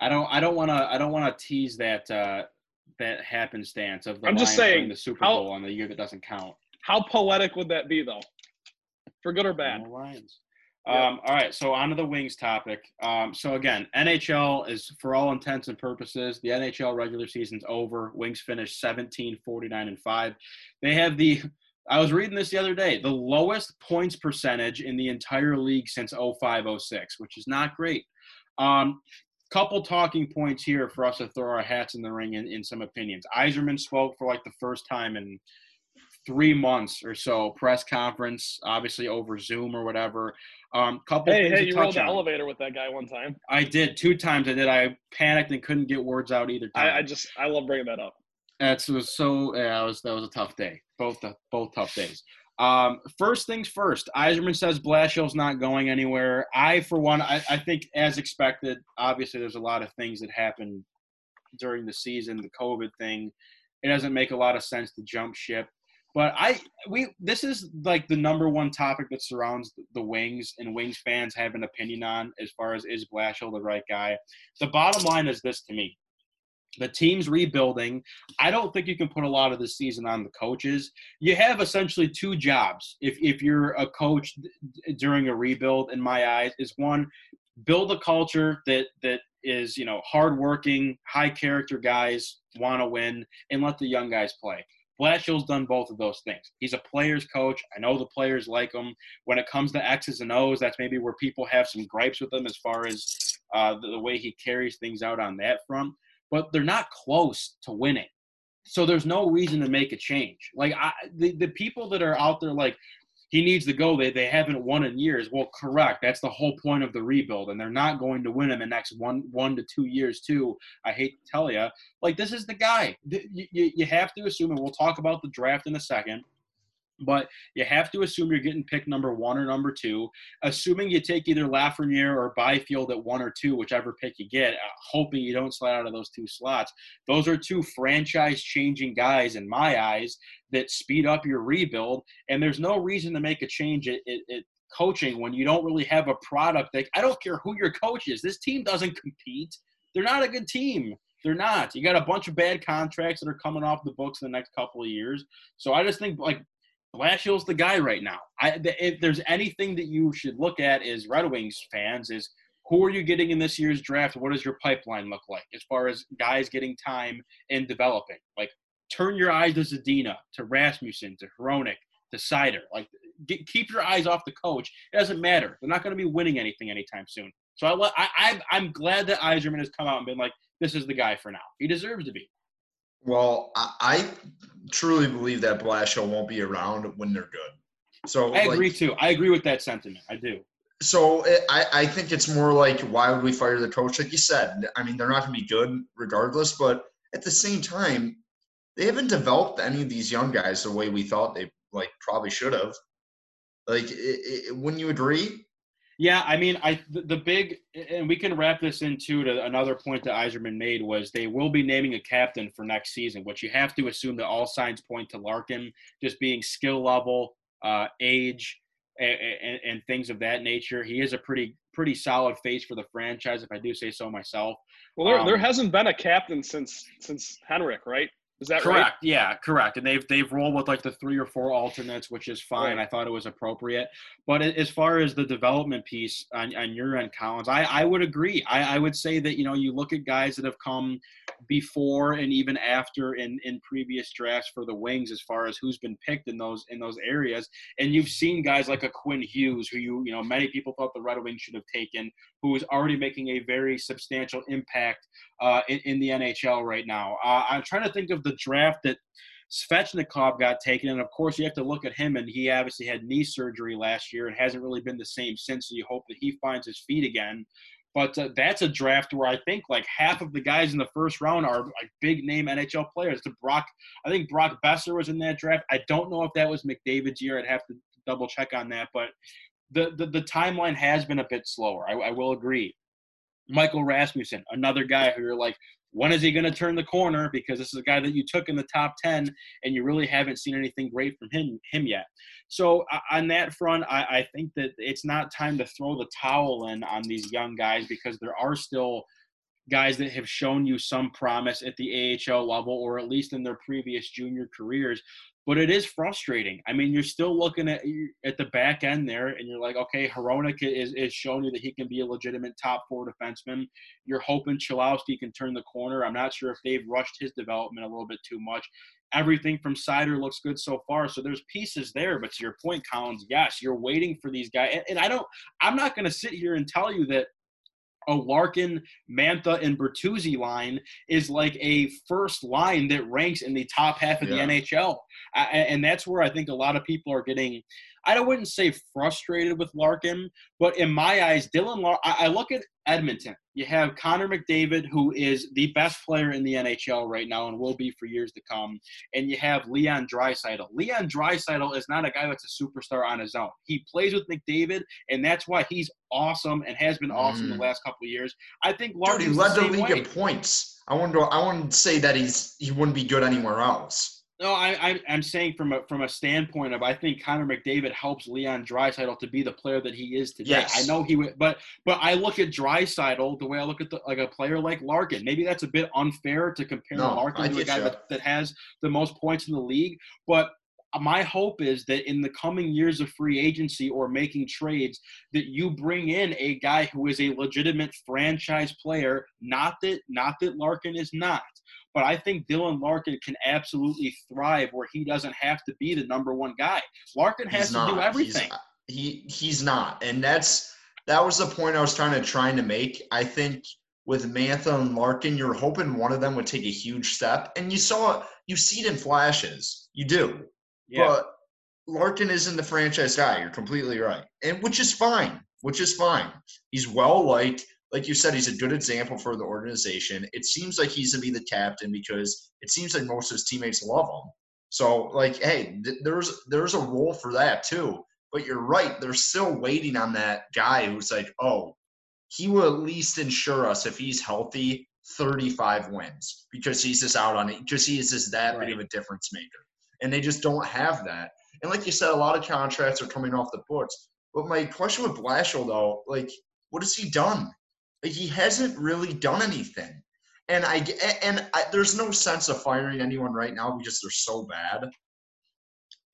I don't. I don't want to. I don't want to tease that. Uh, that happenstance of the I'm just saying, the Super how- Bowl on the year that doesn't count. How poetic would that be, though? For good or bad? Lions. Yeah. Um, all right, so on to the wings topic. Um, so again, NHL is for all intents and purposes, the NHL regular season's over. Wings finished 17, 49, and 5. They have the I was reading this the other day, the lowest points percentage in the entire league since 0506, which is not great. Um, couple talking points here for us to throw our hats in the ring in, in some opinions. Yzerman spoke for like the first time in three months or so press conference, obviously over Zoom or whatever. Um, couple Hey, hey, you touch the elevator with that guy one time. I did two times. I did. I panicked and couldn't get words out either time. I, I just, I love bringing that up. That's was so. Yeah, that was that was a tough day. Both both tough days. Um, first things first. Yzerman says Blashill's not going anywhere. I, for one, I, I think as expected. Obviously, there's a lot of things that happened during the season, the COVID thing. It doesn't make a lot of sense to jump ship. But I we this is like the number one topic that surrounds the Wings and Wings fans have an opinion on as far as is Blashill the right guy. The bottom line is this to me. The team's rebuilding. I don't think you can put a lot of the season on the coaches. You have essentially two jobs. If if you're a coach during a rebuild, in my eyes, is one build a culture that that is you know hardworking, high character guys want to win, and let the young guys play. Blashill's done both of those things. He's a player's coach. I know the players like him. When it comes to X's and O's, that's maybe where people have some gripes with him as far as uh, the, the way he carries things out on that front. But they're not close to winning. So there's no reason to make a change. Like I, the, the people that are out there like, he needs to go. They they haven't won in years. Well, correct. That's the whole point of the rebuild, and they're not going to win him in the next one one to two years too. I hate to tell you, like this is the guy. You, you, you have to assume, and we'll talk about the draft in a second. But you have to assume you're getting picked number one or number two. Assuming you take either Lafreniere or Byfield at one or two, whichever pick you get, uh, hoping you don't slide out of those two slots. Those are two franchise-changing guys in my eyes that speed up your rebuild. And there's no reason to make a change at, at, at coaching when you don't really have a product. That I don't care who your coach is. This team doesn't compete. They're not a good team. They're not. You got a bunch of bad contracts that are coming off the books in the next couple of years. So I just think like Blashill's the guy right now. I, if there's anything that you should look at as Red Wings fans is who are you getting in this year's draft? What does your pipeline look like as far as guys getting time and developing? Like turn your eyes to Zadina, to Rasmussen, to Hronek, to Seider. Like get, keep your eyes off the coach. It doesn't matter. They're not going to be winning anything anytime soon. So I, I, I'm glad that Yzerman has come out and been like, this is the guy for now. He deserves to be. Well, I, I truly believe that Blashill won't be around when they're good. So I agree like, too. I agree with that sentiment. I do. So it, I, I think it's more like why would we fire the coach? Like you said, I mean they're not going to be good regardless, but at the same time, they haven't developed any of these young guys the way we thought they like probably should have. Like, it, it, wouldn't you agree? Yeah, I mean, I the, the, big and we can wrap this into to another point that Yzerman made was they will be naming a captain for next season, which you have to assume that all signs point to Larkin just being skill level, uh, age, and, and, and, things of that nature. He is a pretty pretty solid face for the franchise, if I do say so myself. Well, there, um, there hasn't been a captain since since Henrik, right? Is that correct? Right? Yeah, correct. And they've they've rolled with like the three or four alternates, which is fine. Right. I thought it was appropriate. But as far as the development piece on, on your end, Collins, I, I would agree. I, I would say that you know you look at guys that have come before and even after in, in previous drafts for the wings as far as who's been picked in those in those areas. And you've seen guys like a Quinn Hughes, who you you know many people thought the Red Wings should have taken, who is already making a very substantial impact uh, in, in, the NHL right now. Uh, I'm trying to think of the draft that Svechnikov got taken, and of course you have to look at him, and he obviously had knee surgery last year and hasn't really been the same since. So you hope that he finds his feet again. But uh, that's a draft where I think like half of the guys in the first round are like big name NHL players. To Brock, I think Brock Boeser was in that draft. I don't know if that was McDavid's year. I'd have to double check on that. But the the, the timeline has been a bit slower. I, I will agree. Michael Rasmussen, another guy who you're like, when is he going to turn the corner? Because this is a guy that you took in the top 10 and you really haven't seen anything great from him, him yet. So, uh, on that front, I, I think that it's not time to throw the towel in on these young guys because there are still guys that have shown you some promise at the AHL level or at least in their previous junior careers but it is frustrating. I mean, you're still looking at at the back end there, and you're like, okay, Hronek is is showing you that he can be a legitimate top four defenseman. You're hoping Cholowski can turn the corner. I'm not sure if they've rushed his development a little bit too much. Everything from Seider looks good so far, so there's pieces there. But to your point, Collins, yes, you're waiting for these guys, and, and I don't. I'm not going to sit here and tell you that a Larkin, Mantha, and Bertuzzi line is like a first line that ranks in the top half of yeah. the NHL. and that's where I think a lot of people are getting, I wouldn't say frustrated with Larkin, but in my eyes, Dylan Larkin, I look at Edmonton. You have Connor McDavid, who is the best player in the NHL right now and will be for years to come. And you have Leon Draisaitl. Leon Draisaitl is not a guy that's a superstar on his own. He plays with McDavid, and that's why he's awesome and has been awesome mm. the last couple of years. I think Larkin Dude, he led the, the league way. in points. I wouldn't. I wouldn't say that he's he wouldn't be good anywhere else. No, I, I, I'm saying from a from a standpoint of I think Connor McDavid helps Leon Draisaitl to be the player that he is today. Yes. I know he would, but but I look at Draisaitl the way I look at the, like a player like Larkin. Maybe that's a bit unfair to compare No, Larkin I to a guy that, that has the most points in the league. But my hope is that in the coming years of free agency or making trades, that you bring in a guy who is a legitimate franchise player. Not that not that Larkin is not. But I think Dylan Larkin can absolutely thrive where he doesn't have to be the number one guy. Larkin has He's to not. do He's- everything. he he's not, and that's that was the point I was trying to trying to make. I think with Mantha and Larkin, you're hoping one of them would take a huge step, and you saw you see it in flashes. You do, yeah. but Larkin isn't the franchise guy. You're completely right, and which is fine. Which is fine. He's well liked. Like you said, he's a good example for the organization. It seems like he's gonna be the captain because it seems like most of his teammates love him. So, like, hey, th- there's there's a role for that too. But you're right; they're still waiting on that guy who's like, oh, he will at least ensure us if he's healthy, 35 wins because he's just out on it. Because he is just that big of a difference maker, and they just don't have that. And like you said, a lot of contracts are coming off the books. But my question with Blashill, though, like, what has he done? He hasn't really done anything. And I and I, there's no sense of firing anyone right now because they're so bad.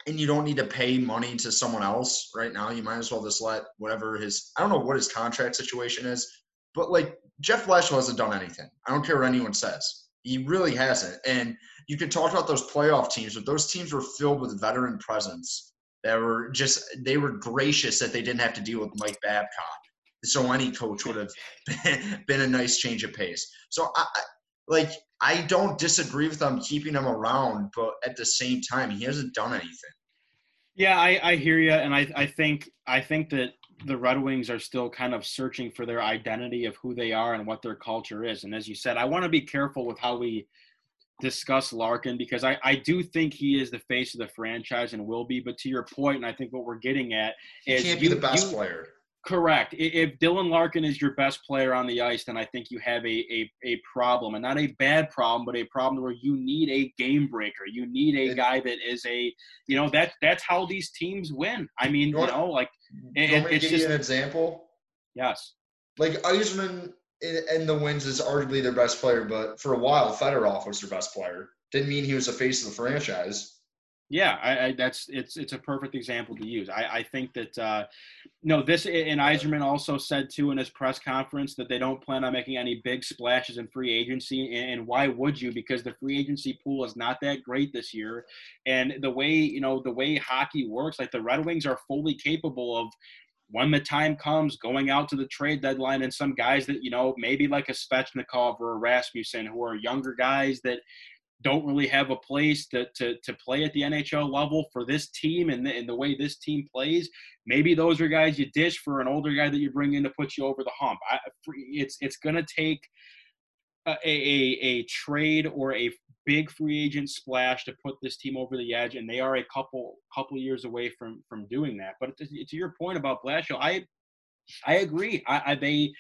And you don't need to pay money to someone else right now. You might as well just let whatever his I don't know what his contract situation is, but like Jeff Blashill hasn't done anything. I don't care what anyone says. He really hasn't. And you can talk about those playoff teams, but those teams were filled with veteran presence that were just they were gracious that they didn't have to deal with Mike Babcock. So any coach would have been, been a nice change of pace. So I like I don't disagree with them keeping him around, but at the same time, he hasn't done anything. Yeah, I, I hear you, and I, I think I think that the Red Wings are still kind of searching for their identity of who they are and what their culture is. And as you said, I want to be careful with how we discuss Larkin because I, I do think he is the face of the franchise and will be. But to your point, and I think what we're getting at He is can't be you- the best you- player. Correct. If Dylan Larkin is your best player on the ice, then I think you have a, a, a problem, and not a bad problem, but a problem where you need a game breaker. You need a guy that is a, you know, that that's how these teams win. I mean, You you know, like You it- to it's give just- you an example? yes, Like Yzerman in, in the wins is arguably their best player, but for a while Fedorov was their best player. Didn't mean he was the face of the franchise. Yeah, I, I that's it's it's a perfect example to use. I, I think that uh, no, this and Yzerman also said too in his press conference that they don't plan on making any big splashes in free agency, and, and why would you? Because the free agency pool is not that great this year, and the way you know the way hockey works, like the Red Wings are fully capable of. When the time comes, going out to the trade deadline, and some guys that you know, maybe like a Svechnikov or a Rasmussen, who are younger guys that don't really have a place to, to, to play at the NHL level for this team and the, and the way this team plays. Maybe those are guys you dish for an older guy that you bring in to put you over the hump. I, it's it's going to take a, a, a trade or a big free agent splash to put this team over the edge, and they are a couple couple years away from from doing that. But to, to your point about Blashill, I I agree. I, I they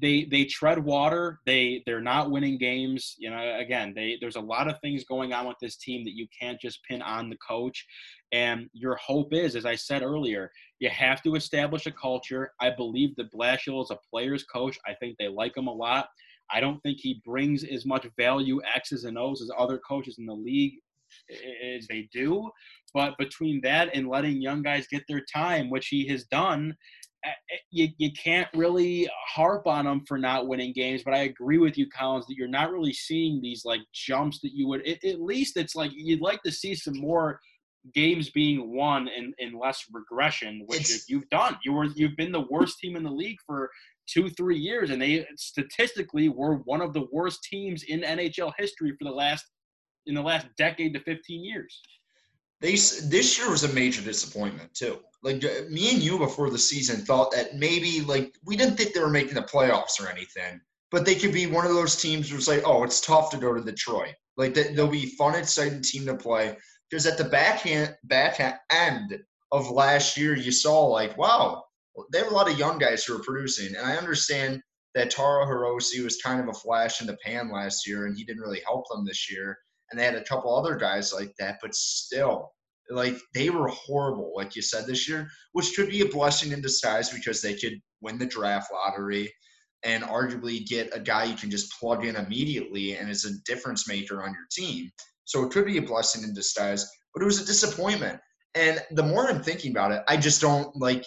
they they tread water. They they're not winning games. You know, again, they there's a lot of things going on with this team that you can't just pin on the coach. And your hope is, as I said earlier, you have to establish a culture. I believe that Blashill is a player's coach. I think they like him a lot. I don't think he brings as much value X's and O's as other coaches in the league as they do. But between that and letting young guys get their time, which he has done, you, you can't really harp on them for not winning games. But I agree with you, Collins, that you're not really seeing these like jumps that you would. At, at least it's like you'd like to see some more games being won and, and less regression, which It's- you've done. You were you've been the worst team in the league for two three years, and they statistically were one of the worst teams in NHL history for the last in the last decade to 15 years. They this year was a major disappointment too. Like uh, me and you before the season thought that maybe like we didn't think they were making the playoffs or anything, but they could be one of those teams who's like, oh, it's tough to go to Detroit. Like that, they'll be fun, exciting team to play because at the back ha- end of last year, you saw like, wow, they have a lot of young guys who are producing, and I understand that Taro Hirose was kind of a flash in the pan last year, and he didn't really help them this year. And they had a couple other guys like that, but still, like they were horrible, like you said this year, which could be a blessing in disguise because they could win the draft lottery and arguably get a guy you can just plug in immediately and is a difference maker on your team. So it could be a blessing in disguise, but it was a disappointment. And the more I'm thinking about it, I just don't like.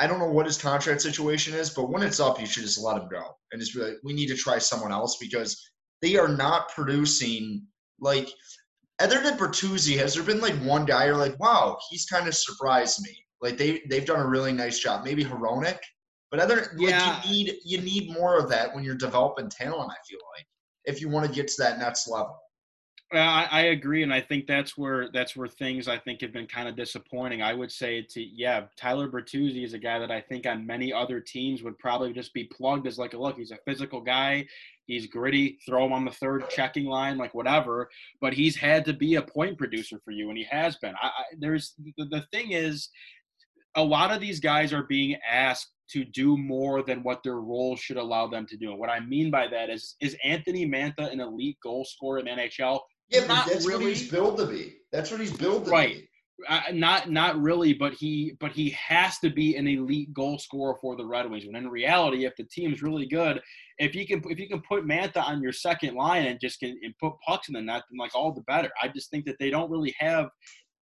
I don't know what his contract situation is, but when it's up, you should just let him go and just be like, we need to try someone else because they are not producing like other than Bertuzzi, has there been like one guy you're like, wow, he's kind of surprised me? Like they they've done a really nice job. Maybe Hronek, but other yeah. like you need you need more of that when you're developing talent. I feel like if you want to get to that next level. I, I agree, and I think that's where that's where things I think have been kind of disappointing. I would say to yeah, Tyler Bertuzzi is a guy that I think on many other teams would probably just be plugged as like a look. He's a physical guy. He's gritty. Throw him on the third checking line, like whatever. But he's had to be a point producer for you, and he has been. I, I there's the, the thing is, a lot of these guys are being asked to do more than what their role should allow them to do. And what I mean by that is, is Anthony Mantha an elite goal scorer in the NHL? Yeah, but that's really. what he's built to be. That's what he's built to right. be. Not not really, but he but he has to be an elite goal scorer for the Red Wings. When in reality, if the team's really good, if you can if you can put Mantha on your second line and just can and put pucks in the net, then like all the better. I just think that they don't really have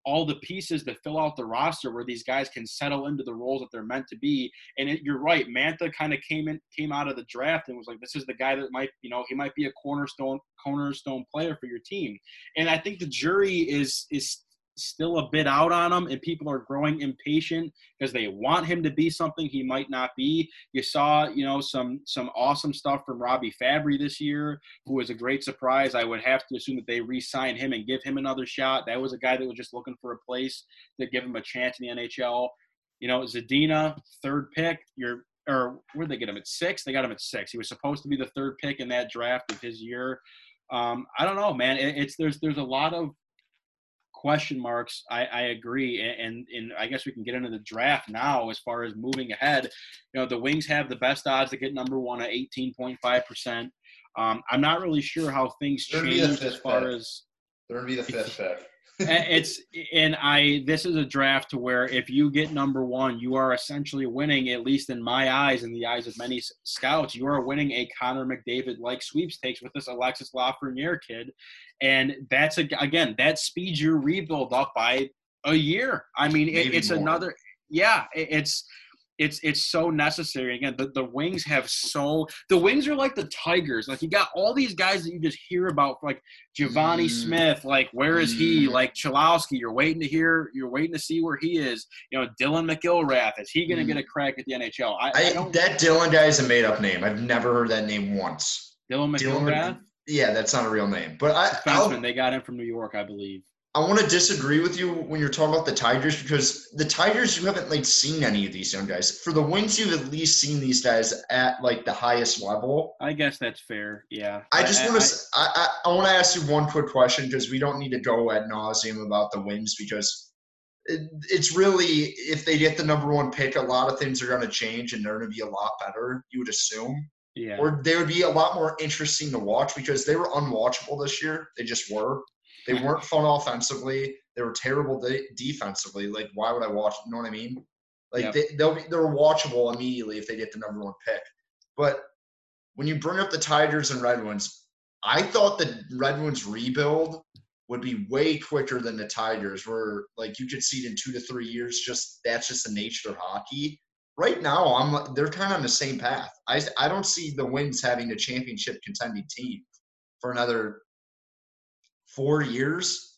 all the pieces to fill out the roster where these guys can settle into the roles that they're meant to be. And it, you're right, Mantha kind of came in, came out of the draft and was like, this is the guy that might, you know, he might be a cornerstone cornerstone player for your team. And I think the jury is is still a bit out on him and people are growing impatient because they want him to be something he might not be. You saw, you know, some some awesome stuff from Robbie Fabbri this year, who was a great surprise. I would have to assume that they re-sign him and give him another shot. That was a guy that was just looking for a place to give him a chance in the NHL. You know, Zadina, third pick. You're or where did they get him at six? They got him at six. He was supposed to be the third pick in that draft of his year. Um, I don't know, man. It, it's there's there's a lot of question marks. I, I agree, and, and I guess we can get into the draft now as far as moving ahead. You know, the Wings have the best odds to get number one at eighteen point five percent. Um, I'm not really sure how things change as far pick. as they're gonna be the fifth pick it's and I this is a draft to where if you get number one, you are essentially winning, at least in my eyes, in the eyes of many scouts, you are winning a Connor McDavid like sweepstakes with this Alexis Lafreniere kid, and that's a, again that speeds your rebuild up by a year. I mean, it, it's more. another yeah, it, it's it's it's so necessary. Again, the, the wings have so the wings are like the tigers. Like you got all these guys that you just hear about, like Givani mm. Smith. Like where is mm. he? Like Cholowski, You're waiting to hear. You're waiting to see where he is. You know, Dylan McIlrath. Is he going to mm. get a crack at the NHL? I, I, I that Dylan guy is a made up name. I've never heard that name once. Dylan McIlrath. Dylan, yeah, that's not a real name. But I, defenseman. They got him from New York, I believe. I want to disagree with you when you're talking about the Tigers because the Tigers you haven't like seen any of these young guys. For the Wings, you've at least seen these guys at like the highest level. I guess that's fair. Yeah. I just want to I, I, I want to ask you one quick question because we don't need to go ad nauseum about the Wings because it, it's really if they get the number one pick, a lot of things are going to change and they're going to be a lot better. You would assume. Yeah. Or they would be a lot more interesting to watch because they were unwatchable this year. They just were. They weren't fun offensively. They were terrible de- defensively. Like, why would I watch? You know what I mean? Like, yep. they, they'll be they're watchable immediately if they get the number one pick. But when you bring up the Tigers and Red Wings, I thought the Red Wings rebuild would be way quicker than the Tigers, where like you could see it in two to three years. Just that's just the nature of hockey. Right now, I'm they're kind of on the same path. I I don't see the Wings having a championship contending team for another four years.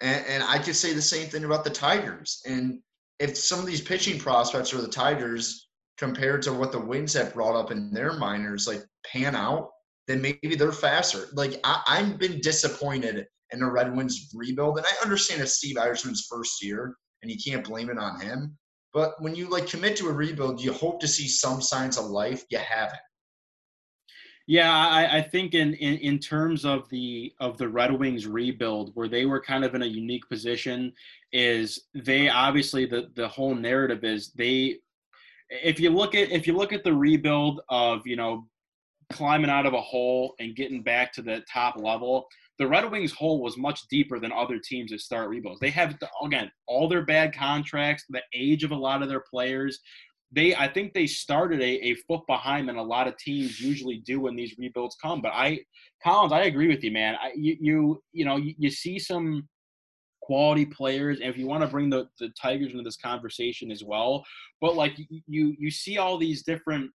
And, and I could say the same thing about the Tigers. And if some of these pitching prospects or the Tigers compared to what the Wings have brought up in their minors, like pan out, then maybe they're faster. Like I, I've been disappointed in the Red Wings rebuild, and I understand it's Steve Yzerman's first year, and you can't blame it on him. But when you like commit to a rebuild, you hope to see some signs of life. You haven't. Yeah, I, I think in, in, in terms of the of the Red Wings rebuild, where they were kind of in a unique position, is they obviously the the whole narrative is they if you look at if you look at the rebuild of you know climbing out of a hole and getting back to the top level, the Red Wings hole was much deeper than other teams that start rebuilds. They have again all their bad contracts, the age of a lot of their players. They, I think they started a, a foot behind than a lot of teams usually do when these rebuilds come. But I, Collins, I agree with you, man. I, you, you, you know, you, you see some quality players, and if you want to bring the, the Tigers into this conversation as well, but like you, you see all these different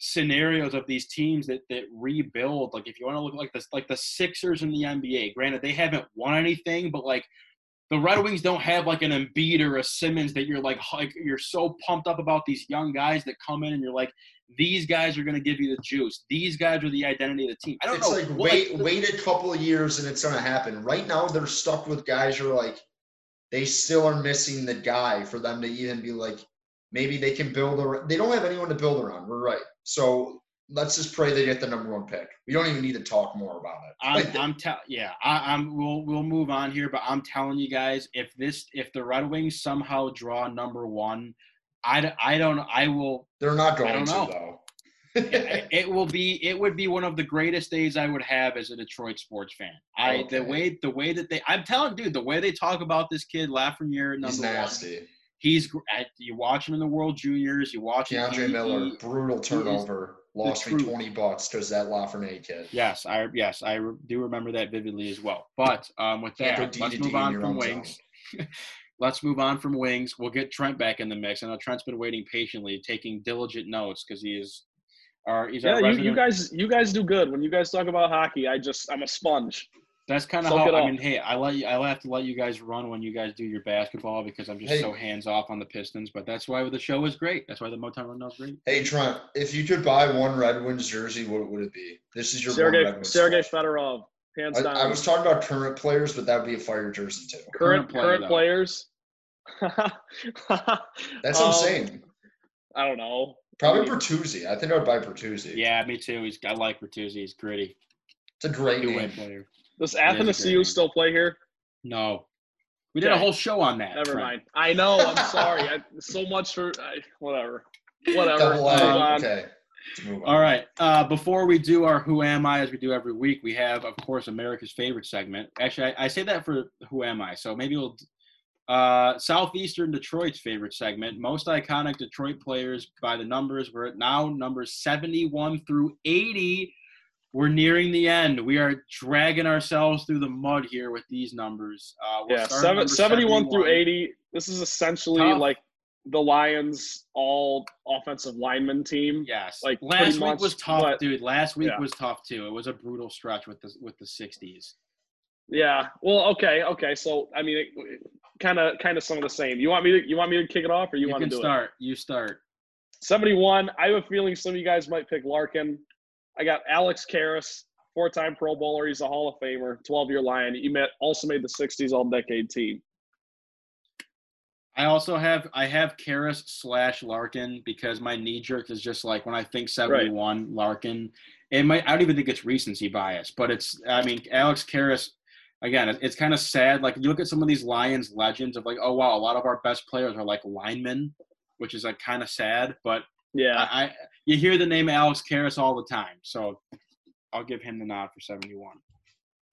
scenarios of these teams that that rebuild. Like if you want to look like this, like the Sixers in the NBA. Granted, they haven't won anything, but like the Red Wings don't have like an Embiid or a Simmons that you're like, like you're so pumped up about these young guys that come in and you're like, these guys are going to give you the juice. These guys are the identity of the team. I don't it's know. like wait, wait a couple of years and it's going to happen. Right now, they're stuck with guys who are like, they still are missing the guy for them to even be like, maybe they can build around. They don't have anyone to build around. We're right. So let's just pray they get the number one pick. We don't even need to talk more about it. I'm, I'm tell yeah, I, am we'll we'll move on here, but I'm telling you guys, if this if the Red Wings somehow draw number one, I, I don't I will. They're not going I don't to know. though. it, it will be it would be one of the greatest days I would have as a Detroit sports fan. I Okay. the way the way that they I'm telling dude the way they talk about this kid Lafreniere number He's one. nasty. He's at, you watch him in the World Juniors. You watch him. K'Andre Miller, brutal turnover. Lost me 20 bucks because that Lafreniere kid. Yes, I yes I re- do remember that vividly as well. But um, with that, go let's D move D on from wings. let's move on from wings. We'll get Trent back in the mix. I know Trent's been waiting patiently, taking diligent notes because he is our he's Yeah, our you, you guys you guys do good. When you guys talk about hockey, I just I'm a sponge. That's kind of soak how I mean. Hey, I let you. I have to let you guys run when you guys do your basketball because I'm just Hey. so hands off on the Pistons. But that's why the show is great. That's why the Motown Rundown is great. Hey Trent, if you could buy one Red Wings jersey, what would it be? This is your one Sergey Sergey. Fedorov, hands I, down. I was talking about current players, but that would be a fire jersey too. current current player, current players. That's Um, insane. I don't know. Probably Bertuzzi. I think I would buy Bertuzzi. Yeah, me too. He's I like Bertuzzi. He's gritty, It's a great two way name. player. Does is a great still play here? No, we did a whole show on that. Never Trent. mind. I know. I'm sorry. I, so much for I, whatever. Whatever. Move on. Okay. Move on. All right. Uh, before we do our Who Am I, as we do every week, we have, of course, America's favorite segment. Actually, I, I say that for Who Am I. So maybe we'll. Uh, Southeastern Detroit's favorite segment. Most iconic Detroit players by the numbers. We're at now numbers 71 through 80. We're nearing the end. We are dragging ourselves through the mud here with these numbers. Uh, we'll Yeah, start seven, number 71 through 80. This is essentially Tough. like the Lions' all offensive lineman team. Yes. like, last week much, was tough, but- dude. Last week Yeah. was tough too. It was a brutal stretch with the with the 60s. Yeah. Well, okay, okay. So I mean, kind of, kind of some of the same. You want me to, you want me to kick it off, or you, You, want to do start. You start. it? 71. I have a feeling some of you guys might pick Larkin. I got Alex Karras, four-time Pro Bowler. He's a Hall of Famer, 12-year Lion. He met, also made the 60s All-Decade team. I also have I have Karras slash Larkin because my knee jerk is just like when I think 71 Larkin. It might I don't even think it's recency bias, but it's I mean Alex Karras again it- it's kind of sad. Like you look at some of these Lions legends of like oh wow a lot of our best players are like linemen, which is like kind of sad. But Yeah. I, I you hear the name Alex Karras all the time, so I'll give him the nod for 71.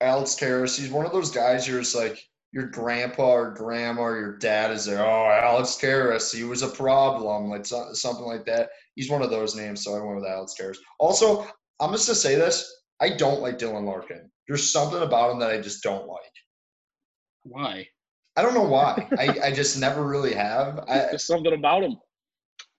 Alex Karras, he's one of those guys you're just like your grandpa or grandma or your dad is there. Oh, Alex Karras, he was a problem, like so, something like that. He's one of those names, so I went with Alex Karras. Also, I'm just to say this: I don't like Dylan Larkin. There's something about him that I just don't like. Why? I don't know why. I, I just never really have. I, Just something about him.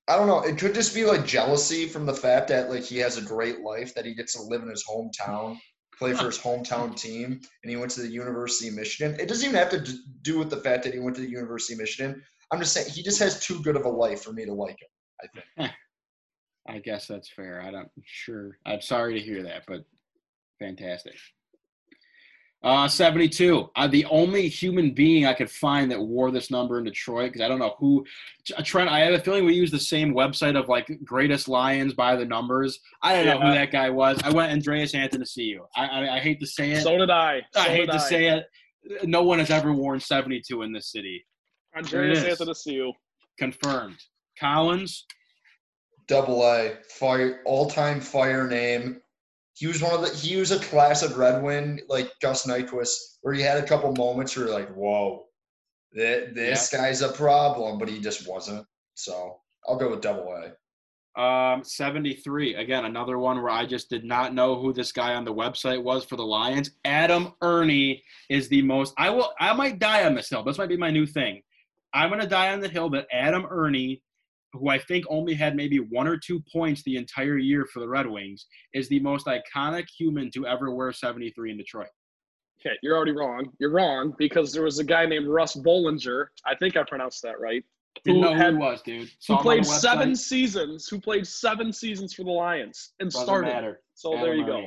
I don't know. It could just be like jealousy from the fact that like he has a great life that he gets to live in his hometown, play for his hometown team, and he went to the University of Michigan. It doesn't even have to do with the fact that he went to the University of Michigan. I'm just saying he just has too good of a life for me to like him. I think. I guess that's fair. I don't sure. I'm sorry to hear that, but fantastic. Uh, 72. Uh, the only human being I could find that wore this number in Detroit, because I don't know who. Trent, I have a feeling we use the same website of like greatest Lions by the numbers. I don't know who that guy was. I went Andreas Athanasiou. to I, I I hate to say it. So did I. So I hate did to say it. No one has ever worn 72 in this city. Andreas Athanasiou. Confirmed. Collins. Double A, fire all-time fire name. He was one of the. He was a classic Red Wing like Gus Nyquist, where he had a couple moments where you're like, "Whoa, th- this guy's a problem," but he just wasn't. So I'll go with Double A. Um, 73. Again, another one where I just did not know who this guy on the website was for the Lions. Adam Erne is the most. I will. I might die on this hill. This might be my new thing. I'm gonna die on the hill that Adam Erne, who I think only had maybe one or two points the entire year for the Red Wings, is the most iconic human to ever wear 73 in Detroit. Okay, you're already wrong. You're wrong because there was a guy named Russ Bollinger. I think I pronounced that right. Didn't Who know who had- he was, dude. Who Saw on played seven seasons? Who played seven seasons for the Lions and Doesn't started? matter. So Adam there you go.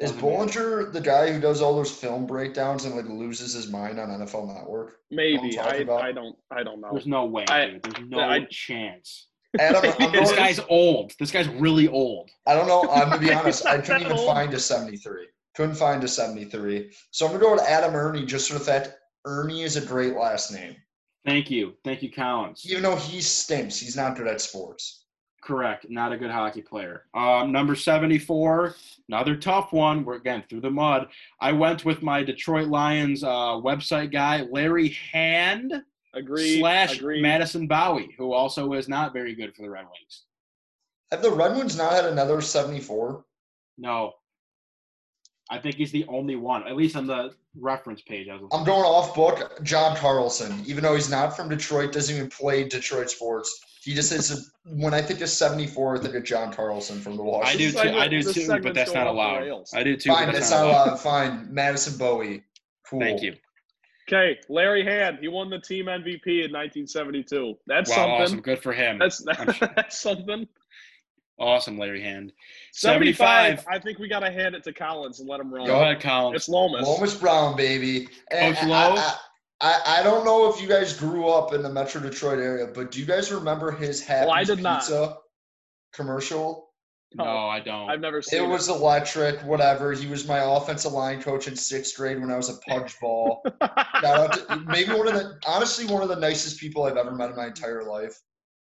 Erne. Is Doesn't. Bollinger the guy who does all those film breakdowns and like loses his mind on NFL Network? Maybe I. I don't. I don't know. There's no way, I- dude. There's no I- chance. Adam, I'm This going, guy's old. This guy's really old. I don't know. I'm gonna be honest. I couldn't even old. find a 73. Couldn't find a 73. So I'm gonna go with Adam Erne just for the fact Erne is a great last name. Thank you. Thank you, Collins. Even though he stinks, he's not good at sports. Correct. Not a good hockey player. Um, number 74, another tough one. We're again through the mud. I went with my Detroit Lions uh, website guy, Larry Hand Agreed. slash agreed. Madison Bowey, who also is not very good for the Red Wings. Have the Red Wings not had another 74? No. I think he's the only one, at least on the reference page. I was I'm going off book. John Carlson, even though he's not from Detroit, doesn't even play Detroit sports. He just is. A, when I think of 74, I think of John Carlson from the Wall. I Washington. do too. I do this too, but that's not allowed. I do too. Fine, that's that's not not allowed. allowed. Fine, Madison Bowey. Cool. Thank you. Okay, Larry Hand. He won the team MVP in 1972. That's Wow, something. awesome. Good for him. That's I'm sure. that's something. Awesome, Larry Hand. 75. 75. I think we got to hand it to Collins and let him run. Go ahead, Collins. It's Lomas. Lomas Brown, baby. And Coach I- Lowe? I, I, I I don't know if you guys grew up in the Metro Detroit area, but do you guys remember his Happy's Well, I did not. Pizza commercial? No, I don't. I've never seen It it. was electric, whatever. He was my offensive line coach in sixth grade when I was a pudge ball. Shout out to maybe one of the honestly one of the nicest people I've ever met in my entire life.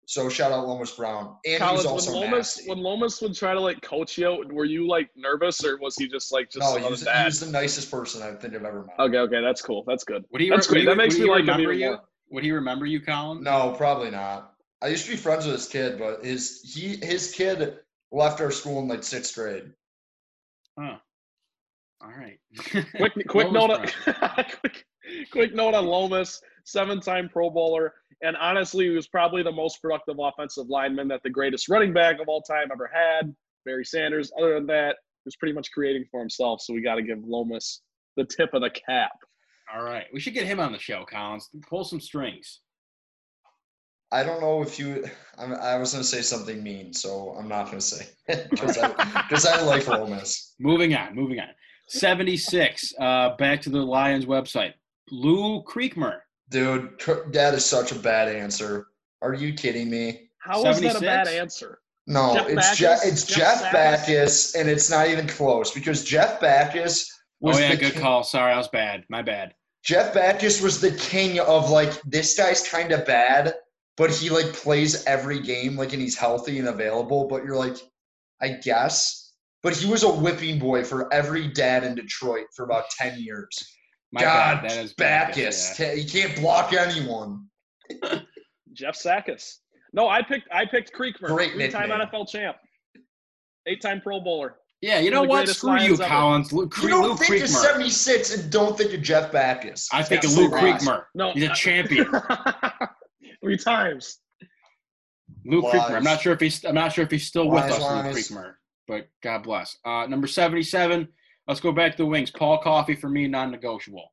So shout out Lomas Brown. And he Collins, was when also Lomas nasty. when Lomas would try to like coach you, were you like nervous or was he just like just no, he was, he was the nicest person I think I've ever met. Okay, okay, that's cool. That's good. would he, That's would great. he- That makes would me like him remember even you? more. Would he remember you, Colin? No, probably not. I used to be friends with his kid, but his he his kid left our school in like sixth grade. Huh. All right. Quick, quick Lomas note, on, quick, quick note on Lomas, seven-time Pro Bowler, and honestly, he was probably the most productive offensive lineman that the greatest running back of all time ever had, Barry Sanders. Other than that, he was pretty much creating for himself. So we got to give Lomas the tip of the cap. All right. We should get him on the show, Collins. Pull some strings. I don't know if you. I, I was gonna say something mean, so I'm not gonna say because I because I like Lomas. Moving on. Moving on. 76. Uh, back to the Lions website. Lou Creekmur. Dude, that is such a bad answer. Are you kidding me? how How is that a bad answer? No, Jeff it's Backus? Jeff. It's Jeff Jeff, Backus? Backus, and it's not even close because Jeff Backus was Oh, yeah. the Good king- call. Sorry, I was bad. My bad. Jeff Backus was the king of like this guy's kind of bad, but he like plays every game like and he's healthy and available. But you're like, I guess. But he was a whipping boy for every dad in Detroit for about ten years. My God, bad. That is Backus, yeah. He can't block anyone. Jeff Sakis. No, I picked I picked Creekmur, Great three-time nickname. NFL champ, eight-time Pro Bowler. Yeah, you One know of the what? greatest Screw you, Lions ever. Collins. Lou, Cre- You don't Lou think you're 76 and don't think you're Jeff Backus. I think That's of Lou so wrong. Creekmur. No, He's a I- champion. Three times. Lou Lies. Creekmur. I'm not sure if he's. I'm not sure if he's still with us, lies. Lou Creekmur. But God bless. Uh, number 77. Let's go back to the wings. Paul Coffey for me, non-negotiable.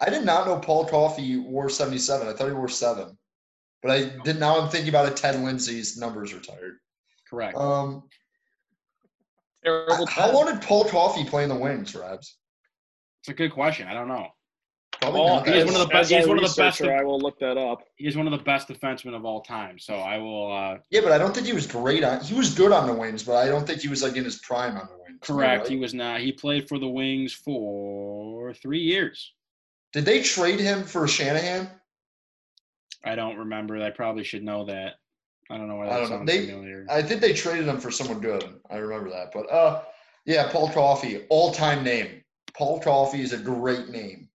I did not know Paul Coffey wore 77. I thought he wore seven. But I did now I'm thinking about it. Ted Lindsay's numbers retired. Correct. Um, Terrible. how long did Paul Coffey play in the wings, Rabs? It's a good question. I don't know. Probably Oh, not he is one of the best- he's one of the best researcher, of- I will look that up. He's one of the best defensemen of all time. So I will. Uh, Yeah, but I don't think he was great on. He was good on the wings, but I don't think he was like in his prime on the wings. Correct. right? He was not. He played for the Wings for three years. Did they trade him for Shanahan? I don't remember. I probably should know that. I don't know why I that don't know. sounds They- familiar. I think they traded him for someone good. I remember that. But uh, yeah, Paul Coffey, all-time name. Paul Coffey is a great name.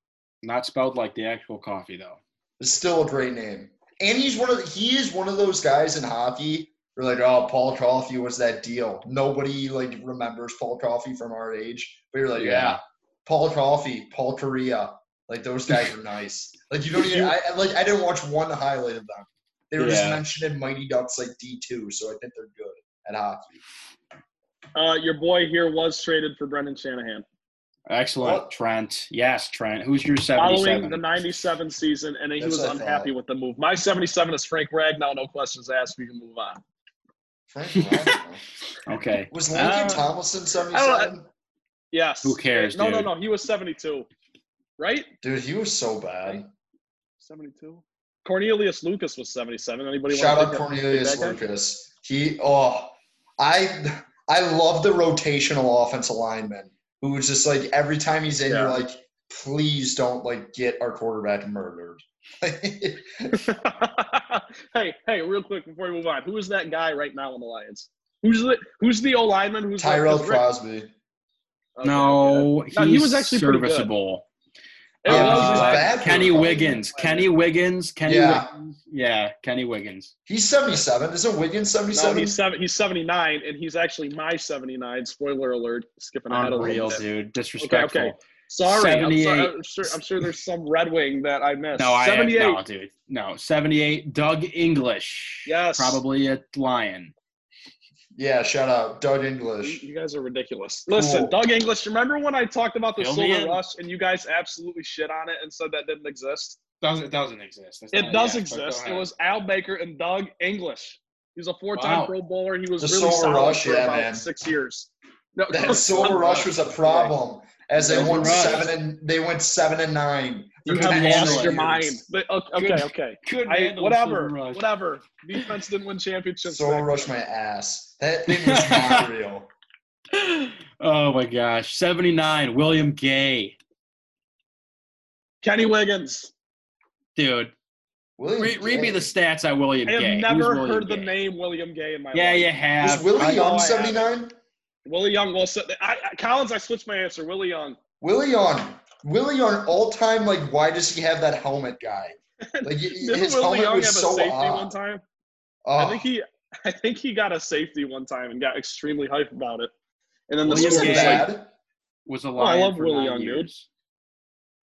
Not spelled like the actual coffee though. It's still a great name. And he's one of the, he is one of those guys in hockey. Who are like, oh, Paul Coffey was that deal. Nobody like remembers Paul Coffey from our age, but you're like, yeah, Yeah. Paul Coffey, Paul Kariya, like those guys are nice. Like you don't even, I I- like I didn't watch one highlight of them. They were just mentioned in Mighty Ducks like D two, so I think they're good at hockey. Uh, your boy here was traded for Brendan Shanahan Excellent, What? Trent. Yes, Trent. Who's your 77? following the '97 season, and he That's was unhappy with the move. My '77 is Frank Ragnow. No questions asked. We can move on. Frank okay. was Laken Uh, Tomlinson seventy I? Yes. Who cares, No, no, dude? no. He was 72, right? Dude, he was so bad. 72. Cornelius Lucas was 77. Anybody Shout want out to Cornelius? Lucas. He oh I I love the rotational offensive lineman who was just like every time he's in, you're like, please don't like get our quarterback murdered. hey, hey, real quick before we move on, who is that guy right now in the Lions? Who's the Who's the O lineman? Who's like- Tyrell 'cause Rick- Crosby. Okay, okay. No, he's No, he was actually pretty good. serviceable. It Yeah, was he was uh, bad Kenny Wiggins. Kenny Wiggins. Kenny Yeah. Wiggins. Yeah, Kenny Wiggins. He's 77. Isn't Wiggins No, 77? he's seven. He's 79, and he's actually my 79. Spoiler alert! Skipping ahead a Unreal, little bit. dude. Disrespectful. okay. Sorry, I'm, 78. I'm, sure, I'm sure there's some Red Wing that I missed. No, I 78. no, dude. No, 78. Doug English. Yes. Probably a Lion. Yeah, shout out. Doug English. you guys are ridiculous. Listen, Cool. Doug English. Remember when I talked about the Fill me Silver. Rush and you guys absolutely shit on it and said that didn't exist? Doesn't it doesn't exist. That's It not- does yeah, exist. It was Al Baker and Doug English. He was a four-time Wow. Pro Bowler. He was The really Silver solid Rush, for yeah, about man. six years. No, That Silver Rush was a problem as they Silver won seven and they went seven and nine. You for have lost your mind. But, okay, okay, Good- okay. Couldn't I, the whatever, whatever. Defense didn't win championships. Silver back Rush my ass. That thing was not real. Oh my gosh. 79. William Gay. Kenny Wiggins. Dude. William Read, read me the stats on William Gay. I have Gay. Never William heard the name William Gay in my Yeah, life. you have. Is Willie I Young I 79? Willie Young. Well, so, I, I, Collins, I switched my answer. Willie Young. Willie Young. Willie Young, all time, like, why does he have that helmet guy? Like, Didn't his Willie helmet Young was have a so safety one time? Oh, I think he, I think he got a safety one time and got extremely hyped about it. And then the he William wasn't was Gay. like. Was a Oh, I love for Willie nine Young, dude. years.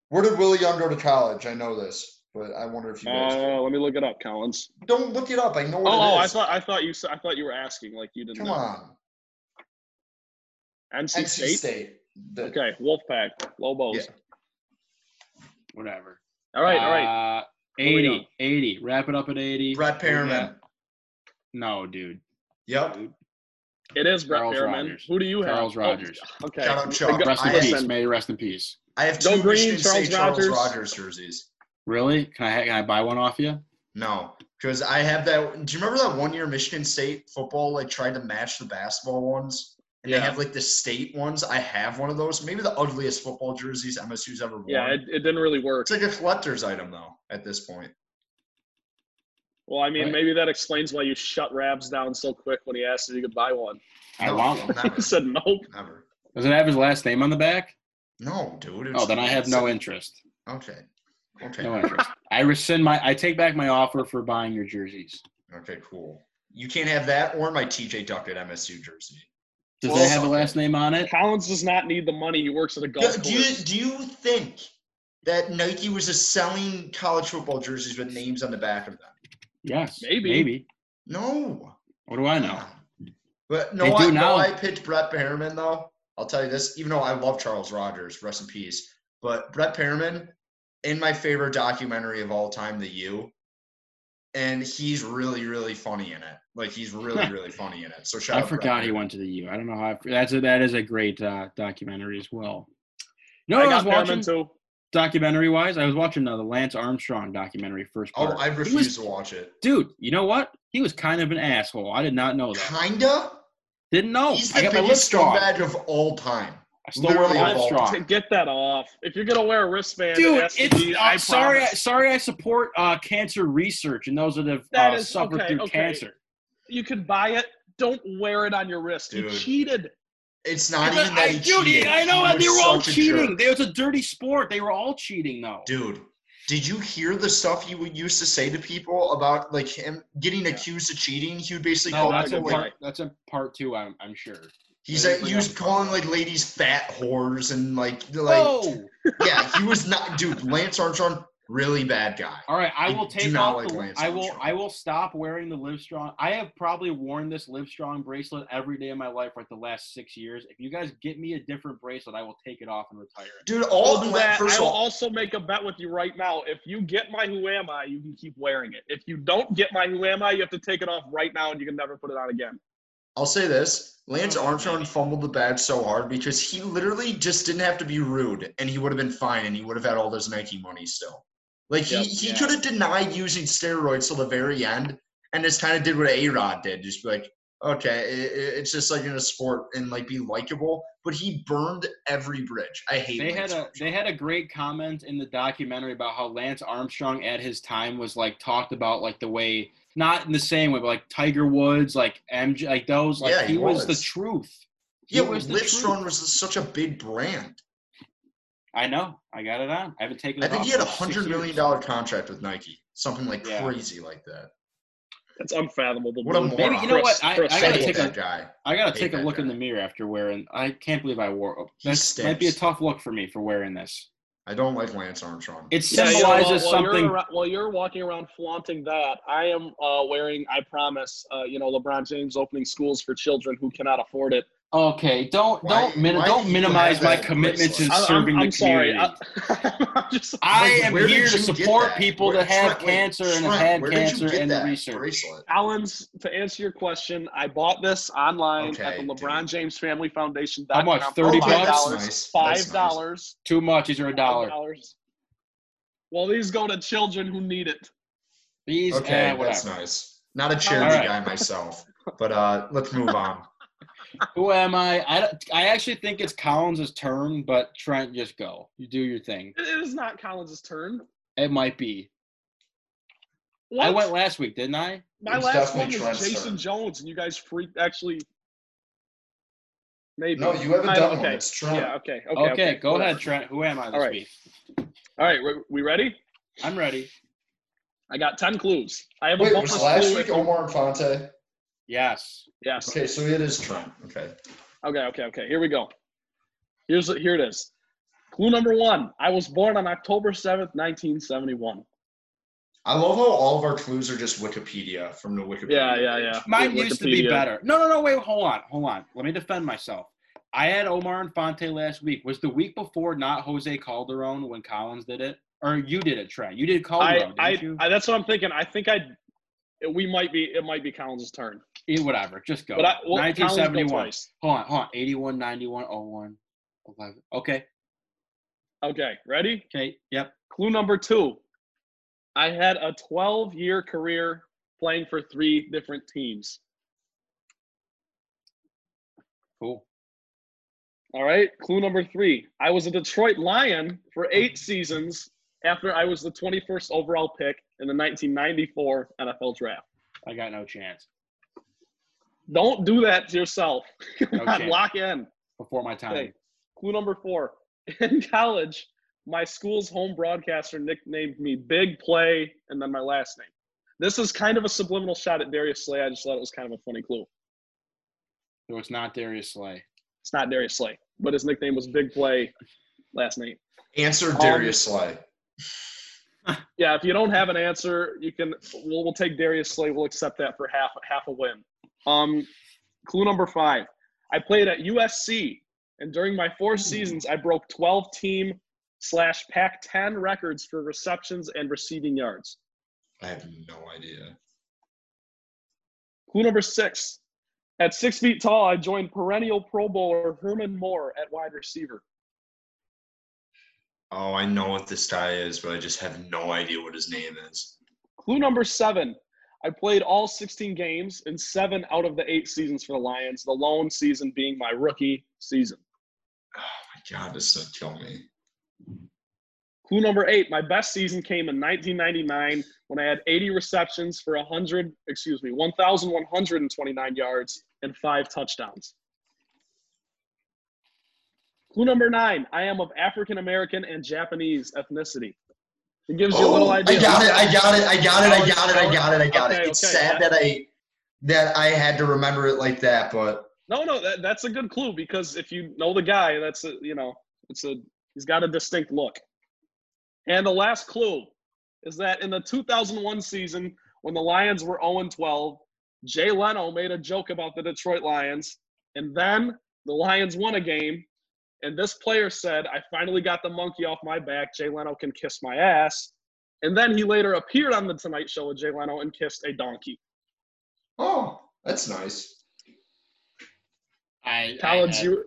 Where did Willie Young go to college? I know this, but I wonder if you guys uh, let me look it up, Collins. don't look it up. I know what Oh, oh, I thought, I thought you, I thought you were asking like you didn't Come know. on, NC, NC State. State. The- Okay, Wolfpack, Lobos. Yeah. Whatever. All right, all right. Uh, 80. 80. Wrap it up at 80. Brett Perriman. No, dude. Yep. It is Brett Charles Behrman. Rogers. Who do you have? Charles Oh, Rogers. okay. Shout out Chuck. Rest in I- peace. listen, May you rest in peace. I have Joe two Green, Michigan Charles State Charles Rogers. Rogers jerseys. Really? Can I can I buy one off you? No, because I have that. Do you remember that one year Michigan State football like tried to match the basketball ones? And Yeah. they have like the state ones. I have one of those. Maybe the ugliest football jerseys MSU's ever worn. Yeah, it, it didn't really work. it's like a collector's item though. At this point, Well, I mean, Right. maybe that explains why you shut Rabs down so quick when he asked if you could buy one. I No, want one. He said nope. never. Does it have his last name on the back? No, dude. Oh, then I have no interest. Okay. Okay. No interest. I rescind my. I take back my offer for buying your jerseys. Okay. Cool. You can't have that or my TJ Duckett MSU jersey. Does Well, that have a last name on it? Collins does not need the money. He works at a Do, golf do you course. do you think that Nike was just selling college football jerseys with names on the back of them? Yes. Maybe. Maybe. No. What do I know? But no, I, now. no, I picked Brett Perriman though. I'll tell you this, even though I love Charles Rogers, rest in peace. But Brett Perriman, in my favorite documentary of all time, The U, and he's really, really funny in it. Like he's really, really funny in it. So shout I out Brett forgot he went to the U. I don't know how. I, that's a, that is a great uh, documentary as well. You know I what I, was watching documentary wise? I was watching uh, the Lance Armstrong documentary first Part. Oh. I He refuse was- to watch it. Dude, you know what? He was kind of an asshole. I did not know that. Kinda. Didn't know. He's I the got my biggest strong. scumbag of all time. I still wear literally my of strong. To get that off. If you're gonna wear a wristband, it Dude, has it's be, uh, I sorry. I, promise. sorry, I support uh, cancer research and those that have That uh, is- suffered okay, through okay. cancer. You can buy it. Don't wear it on your wrist. You cheated. It's not even that I, he dude, cheated. I know He they were all cheating. jerk. It was a dirty sport. They were all cheating, though. Dude, did you hear the stuff he would used to say to people about like him getting Yeah. accused of cheating? He would basically no, call that's people in like part. That's in part two. I'm, I'm sure. He's I like didn't he was calling like ladies fat whores and like like Whoa! yeah he was not dude Lance Armstrong really bad guy. All right, I I will do take not off like the. Lance I will. Armstrong. I will stop wearing the Livestrong. I have probably worn this Livestrong bracelet every day of my life for like the last six years. If you guys get me a different bracelet, I will take it off and retire it. Dude, all I'll do that. first I will all, also make a bet with you right now. If you get my Who Am I, you can keep wearing it. If you don't get my Who Am I, you have to take it off right now and you can never put it on again. I'll say this: Lance Oh, Armstrong fumbled the bag so hard because he literally just didn't have to be rude, and he would have been fine, and he would have had all this Nike money still. Like he, Yep, he yeah. could have denied using steroids till the very end, and just kind of did what A Rod did, just be like, okay, it- it's just like in a sport and like be likable. But he burned every bridge. I hate. They Lance had a Armstrong. they had a great comment in the documentary about how Lance Armstrong at his time was like talked about like the way not in the same way, but like Tiger Woods, like MJ, like those, like Yeah, he, he was. the was. truth. He yeah, was the Livestrong was such a big brand. I know. I got it on. I haven't taken. I it I think he had a hundred million dollar contract with Nike, something like Yeah. crazy like that. That's unfathomable. What a dude. moron. Maybe you know what? I, I gotta take that a guy. I gotta take a that look in the mirror after wearing. I can't believe I wore. He That might be a tough look for me for wearing this. I don't like Lance Armstrong. It Yeah, yeah, symbolizes while, while something. You're, ar- while you're walking around flaunting that, I am uh, wearing, I promise, uh, you know, LeBron James opening schools for children who cannot afford it. Okay, don't Why- don't min- why don't minimize my commitment to bracelet? I- I'm, serving I'm the sorry. community. I, I'm just, I Like, am here to support that? people Where- that have Trent, wait, cancer and have had where did you cancer and that research. bracelet? Allen's, to answer your question, I bought this online at the LeBron dude. James Family Foundation. How much? for 30 five bucks? dollars. Nice. Five dollars. Too much. These are a dollar. Well, these go to children who need it. These, Okay, eh, that's nice. Not a charity Alright. guy myself, but uh, let's move on. Who am I? I, I actually think it's Collins' turn, but Trent, just go. You do your thing. It is not Collins' turn. It might be. What? I went last week, didn't I? My last one was Trent's Jason turn. Jones, and you guys freaked. Actually, maybe. No, you haven't I- done one. It's Trent. Yeah. Okay. Okay. Okay, okay, go whatever. ahead, Trent. Who am I this All right. week? All right. We, we ready? I'm ready. I got ten clues. I have a Wait, bonus was last clue week if- Omar Infante? Yes. Yes. Okay, so it is Trent. Okay. Okay, okay, okay. Here we go. Here's here it is. Clue number one. I was born on October seventh, nineteen seventy-one. I love how all of our clues are just Wikipedia from the Wikipedia. Yeah, yeah, yeah. Mine Wikipedia. used to be better. No, no, no. Wait, hold on, hold on. Let me defend myself. I had Omar Infante last week. Was the week before not Jose Calderon when Collins did it, or you did it, Trent? You did I, Calderon, I, didn't you? I, that's what I'm thinking. I think I, we might be. It might be Collins' turn. Eh, Whatever. Just go. But I, well, 1971. Hold on, hold on. 81, 91, 01, 11. Okay. Okay, ready? Okay. Yep. Clue number two. I had a 12 year career playing for three different teams. Cool. All right. Clue number three. I was a Detroit Lion for eight seasons after I was the 21st overall pick in the 1994 NFL draft. I got no chance Don't do that to yourself. No on, chance. lock in. before my time. Okay. Clue number four. In college, my school's home broadcaster nicknamed me Big Play and then my last name. This is kind of a subliminal shot at Darius Slay. I just thought it was kind of a funny clue. So it's not Darius Slay. It's not Darius Slay, but his nickname was Big Play, last name. Answer Um, Darius Slay. Yeah, if you don't have an answer, you can. We'll, we'll take Darius Slay. We'll accept that for half half a win. Um, clue number five. I played at USC, and during my four seasons, I broke 12 team slash Pac-10 records for receptions and receiving yards. I have no idea. Clue number six. At six feet tall, I joined perennial Pro Bowler Herman Moore at wide receiver. Oh, I know what this guy is, but I just have no idea what his name is. Clue number seven. I played all 16 games in seven out of the eight seasons for the Lions, the lone season being my rookie season. Oh my god, this is kill me. Clue number eight, my best season came in 1999 when I had 80 receptions for 100, excuse me, 1,129 yards and five touchdowns. Clue number nine, I am of African American and Japanese ethnicity. It gives you a little Oh, idea. I got it. I got it. I got it. I got it. I got it. I got Okay, it. It's okay, sad yeah. that I that I had to remember it like that, but No, no, that, that's a good clue because if you know the guy, that's a you know, it's a he's got a distinct look. And the last clue is that in the 2001 season, when the Lions were 0-12, Jay Leno made a joke about the Detroit Lions, and then the Lions won a game, and this player said, "I finally got the monkey off my back. Jay Leno can kiss my ass." And then he later appeared on the Tonight Show with Jay Leno and kissed a donkey. oh, that's nice. I, Collins, I, you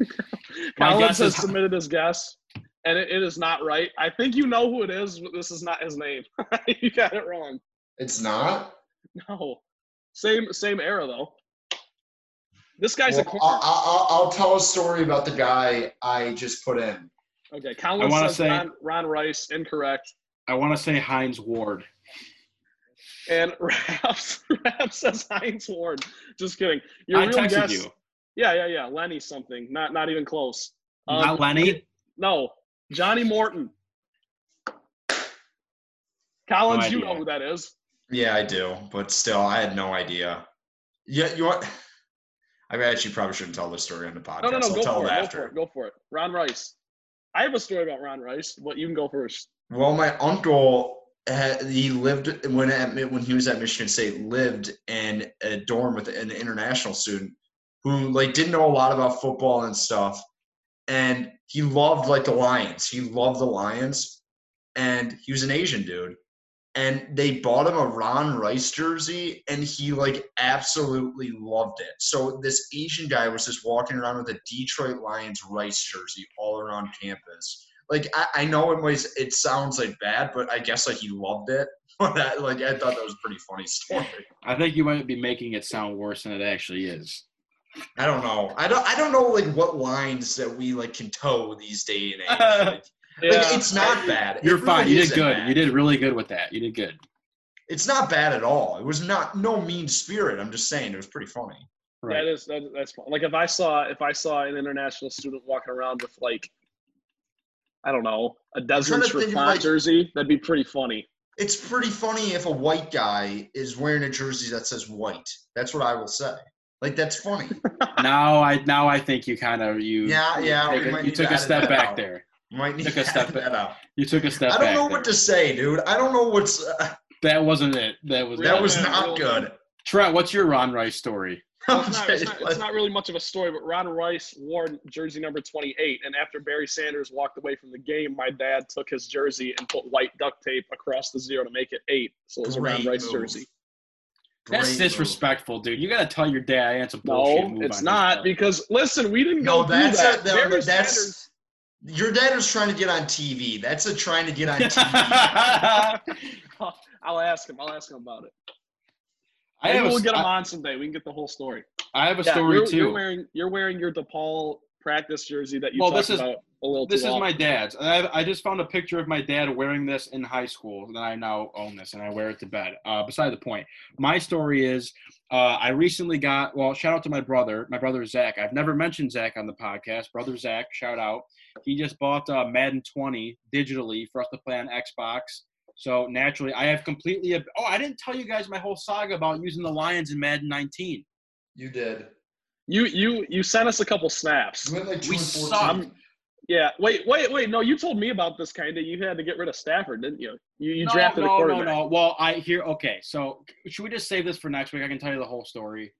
My Collins has is- submitted his guess, and it, it is not right. I think you know who it is, but this is not his name. you got it wrong. It's not. No, same same era though. This guy's a Well, corner. I'll, I'll, I'll tell a story about the guy I just put in. okay, Collins wanna says say- Ron, Ron Rice, incorrect. I want to say Hines Ward. And Raps, Raps says Hines Ward. Just kidding. Your I real texted guess? you. Yeah, yeah, yeah. Lenny something. Not not even close. Um, Not Lenny. No, Johnny Morton. Collins, you know who that is. Yeah, I do, but still, I had no idea. Yeah, you want? I actually probably shouldn't tell this story on the podcast. No, no, no. I'll Go tell for, it it, go for it. Go for it. Ron Rice. I have a story about Ron Rice, but you can go first. Well, my uncle had, he lived when at, when he was at Michigan State lived in a dorm with an international student who like didn't know a lot about football and stuff, and he loved like the Lions. He loved the Lions, and he was an Asian dude, and they bought him a Ron Rice jersey, and he like absolutely loved it. So this Asian guy was just walking around with a Detroit Lions Rice jersey all around campus like I, I know it was it sounds like bad, but I guess like he loved it. But I, like I thought that was a pretty funny story. I think you might be making it sound worse than it actually is. I don't know. I don't I don't know like what lines that we like can toe these day and age. Like, like, it's not bad. You're fine. really You did good. bad. You did really good with that. You did good. It's not bad at all. It was not no mean spirit. I'm just saying it was pretty funny. Right. That is that, that's fun. Like if I saw if I saw an international student walking around with like I don't know a Desmond to think of, Trufant like- jersey, that'd be pretty funny. It's pretty funny if a white guy is wearing a jersey that says white. That's what I will say. Like that's funny. now I now I think you kind of you Yeah, yeah. take we a- you took a step back out. there. Might need Took a step edit back. that out. You took a step I don't know there. what to say, dude. I don't know what's. Uh, That wasn't it. That was that was Yeah, not good. Trent. What's your Ron Rice story? Well, it's, not, it's, not, it's not really much of a story, but Ron Rice wore jersey number 28. And after Barry Sanders walked away from the game, my dad took his jersey and put white duct tape across the zero to make it eight. So it was a Ron Great Rice move. jersey. That's Great move. disrespectful, dude. You gotta tell your dad I answer bullshit. No, move it's not because listen, we didn't No, go that's through a, that. that- Barry that's Sanders. Your dad was trying to get on TV. That's a trying to get on TV. I'll ask him. I'll ask him about it. I Maybe have a, we'll get him I- on someday. We can get the whole story. I have a Yeah, story you're, too. You're wearing you're wearing your DePaul practice jersey that you Well, talked this is- about a little This too is often. my dad's. I, I just found a picture of my dad wearing this in high school, and I now own this, and I wear it to bed. Uh, beside the point, my story is uh, I recently got. Well, shout out to my brother, my brother Zach. I've never mentioned Zach on the podcast. Brother Zach, shout out. He just bought uh, Madden 20 digitally for us to play on Xbox. So naturally, I have completely. ab- Oh, I didn't tell you guys my whole saga about using the Lions in Madden 19. you did. You you you sent us a couple snaps. You went like We and suck. Yeah. Wait wait wait. No, you told me about this kind of. You had to get rid of Stafford, didn't you? You you no, drafted no, a quarterback. No, no, Well, I hear. Okay, so should we just save this for next week? I can tell you the whole story.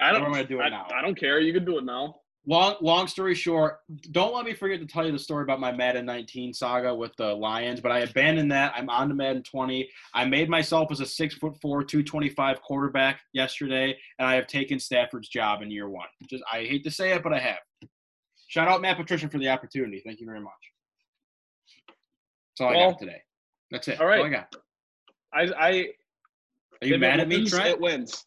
I don't. am I gonna do it I, now? I don't care. You can do it now. Long, long story short, don't let me forget to tell you the story about my Madden 19 saga with the Lions. But I abandoned that. I'm on to Madden 20. I made myself as a six foot four, 225 quarterback yesterday, and I have taken Stafford's job in year one. Just I hate to say it, but I have. Shout out Matt Patricia for the opportunity. Thank you very much. That's all I got today. That's it. all I got. I I. Are you mad at me, Trent? It wins.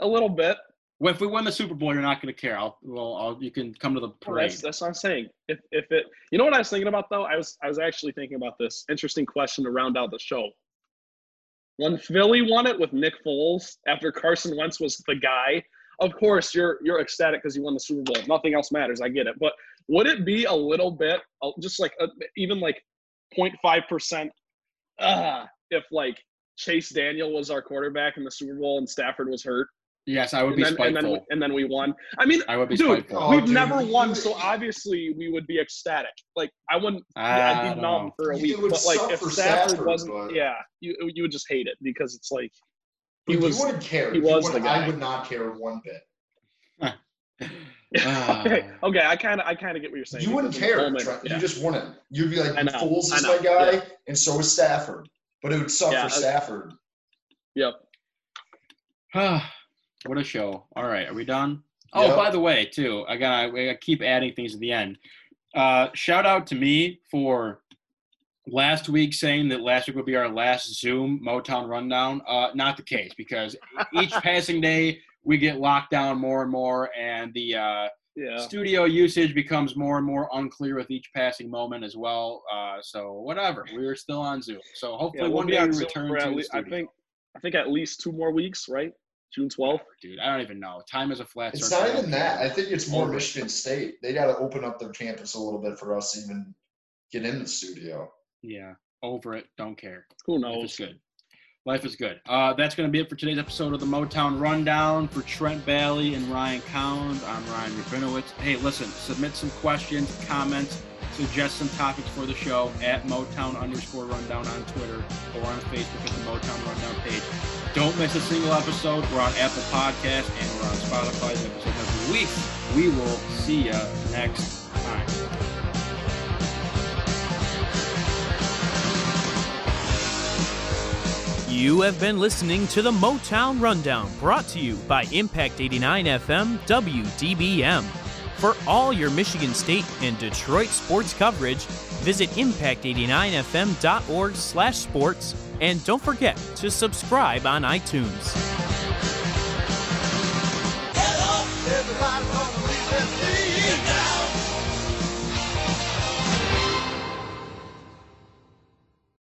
A little bit. Well, if we win the Super Bowl, you're not going to care. I'll well, I'll you can come to the parade. that's that's what I'm saying. If if it, you know what I was thinking about though. I was I was actually thinking about this interesting question to round out the show. When Philly won it with Nick Foles after Carson Wentz was the guy, of course you're you're ecstatic because you won the Super Bowl. Nothing else matters. I get it. But would it be a little bit, uh, just like a, even like 0.5 percent, uh, if like Chase Daniel was our quarterback in the Super Bowl and Stafford was hurt, yes, I would and be then, and then we, and then we won. I mean, I would be dude, spiteful. Oh, we've dude, never won, so obviously we would be ecstatic. Like I wouldn't, I yeah, I'd be numb know. for a It week. would But like suck if for Stafford, Stafford, wasn't, but- yeah, you you would just hate it because it's like he was. you wouldn't care. he was the guy. I would not care one bit. Ah. okay, okay, I kind of I kind of get what you're saying. You wouldn't because in the care. moment, Trent. yeah. You just wouldn't. You'd be like, I know, Foles I is my guy, yeah. and so is Stafford. But it would suck Yeah, for I- Stafford. Yep. What a show. All right, are we done? Oh, Yep. by the way, too, I got I keep adding things at the end. Uh, shout out to me for last week saying that last week would be our last Zoom Motown rundown. Uh, not the case because each passing day we get locked down more and more, and the uh, Yeah. studio usage becomes more and more unclear with each passing moment as well. Uh, so whatever, we are still on Zoom. So Yeah, hopefully we'll one be day on we return to at the lea- I think I think at least two more weeks, right? June 12th. dude, I don't even know. Time is a flat. It's not even that. I think it's more Michigan State. They got to open up their campus a little bit for us to even get in the studio. Yeah, over it. Don't care. Who Life is knows? good. Life is good. Uh, that's going to be it for today's episode of the Motown Rundown. For Trent Bailey and Ryan Collins, I'm Ryan Rabinowitz. Hey, listen, submit some questions, comments, suggest some topics for the show at Motown underscore rundown on Twitter or on Facebook at the Motown Rundown page. Don't miss a single episode. We're on Apple Podcasts and we're on Spotify. Episode every week. We will see you next time. You have been listening to the Motown Rundown, brought to you by Impact 89 FM WDBM. For all your Michigan State and Detroit sports coverage, visit impact89fm.org/sports and don't forget to subscribe on iTunes.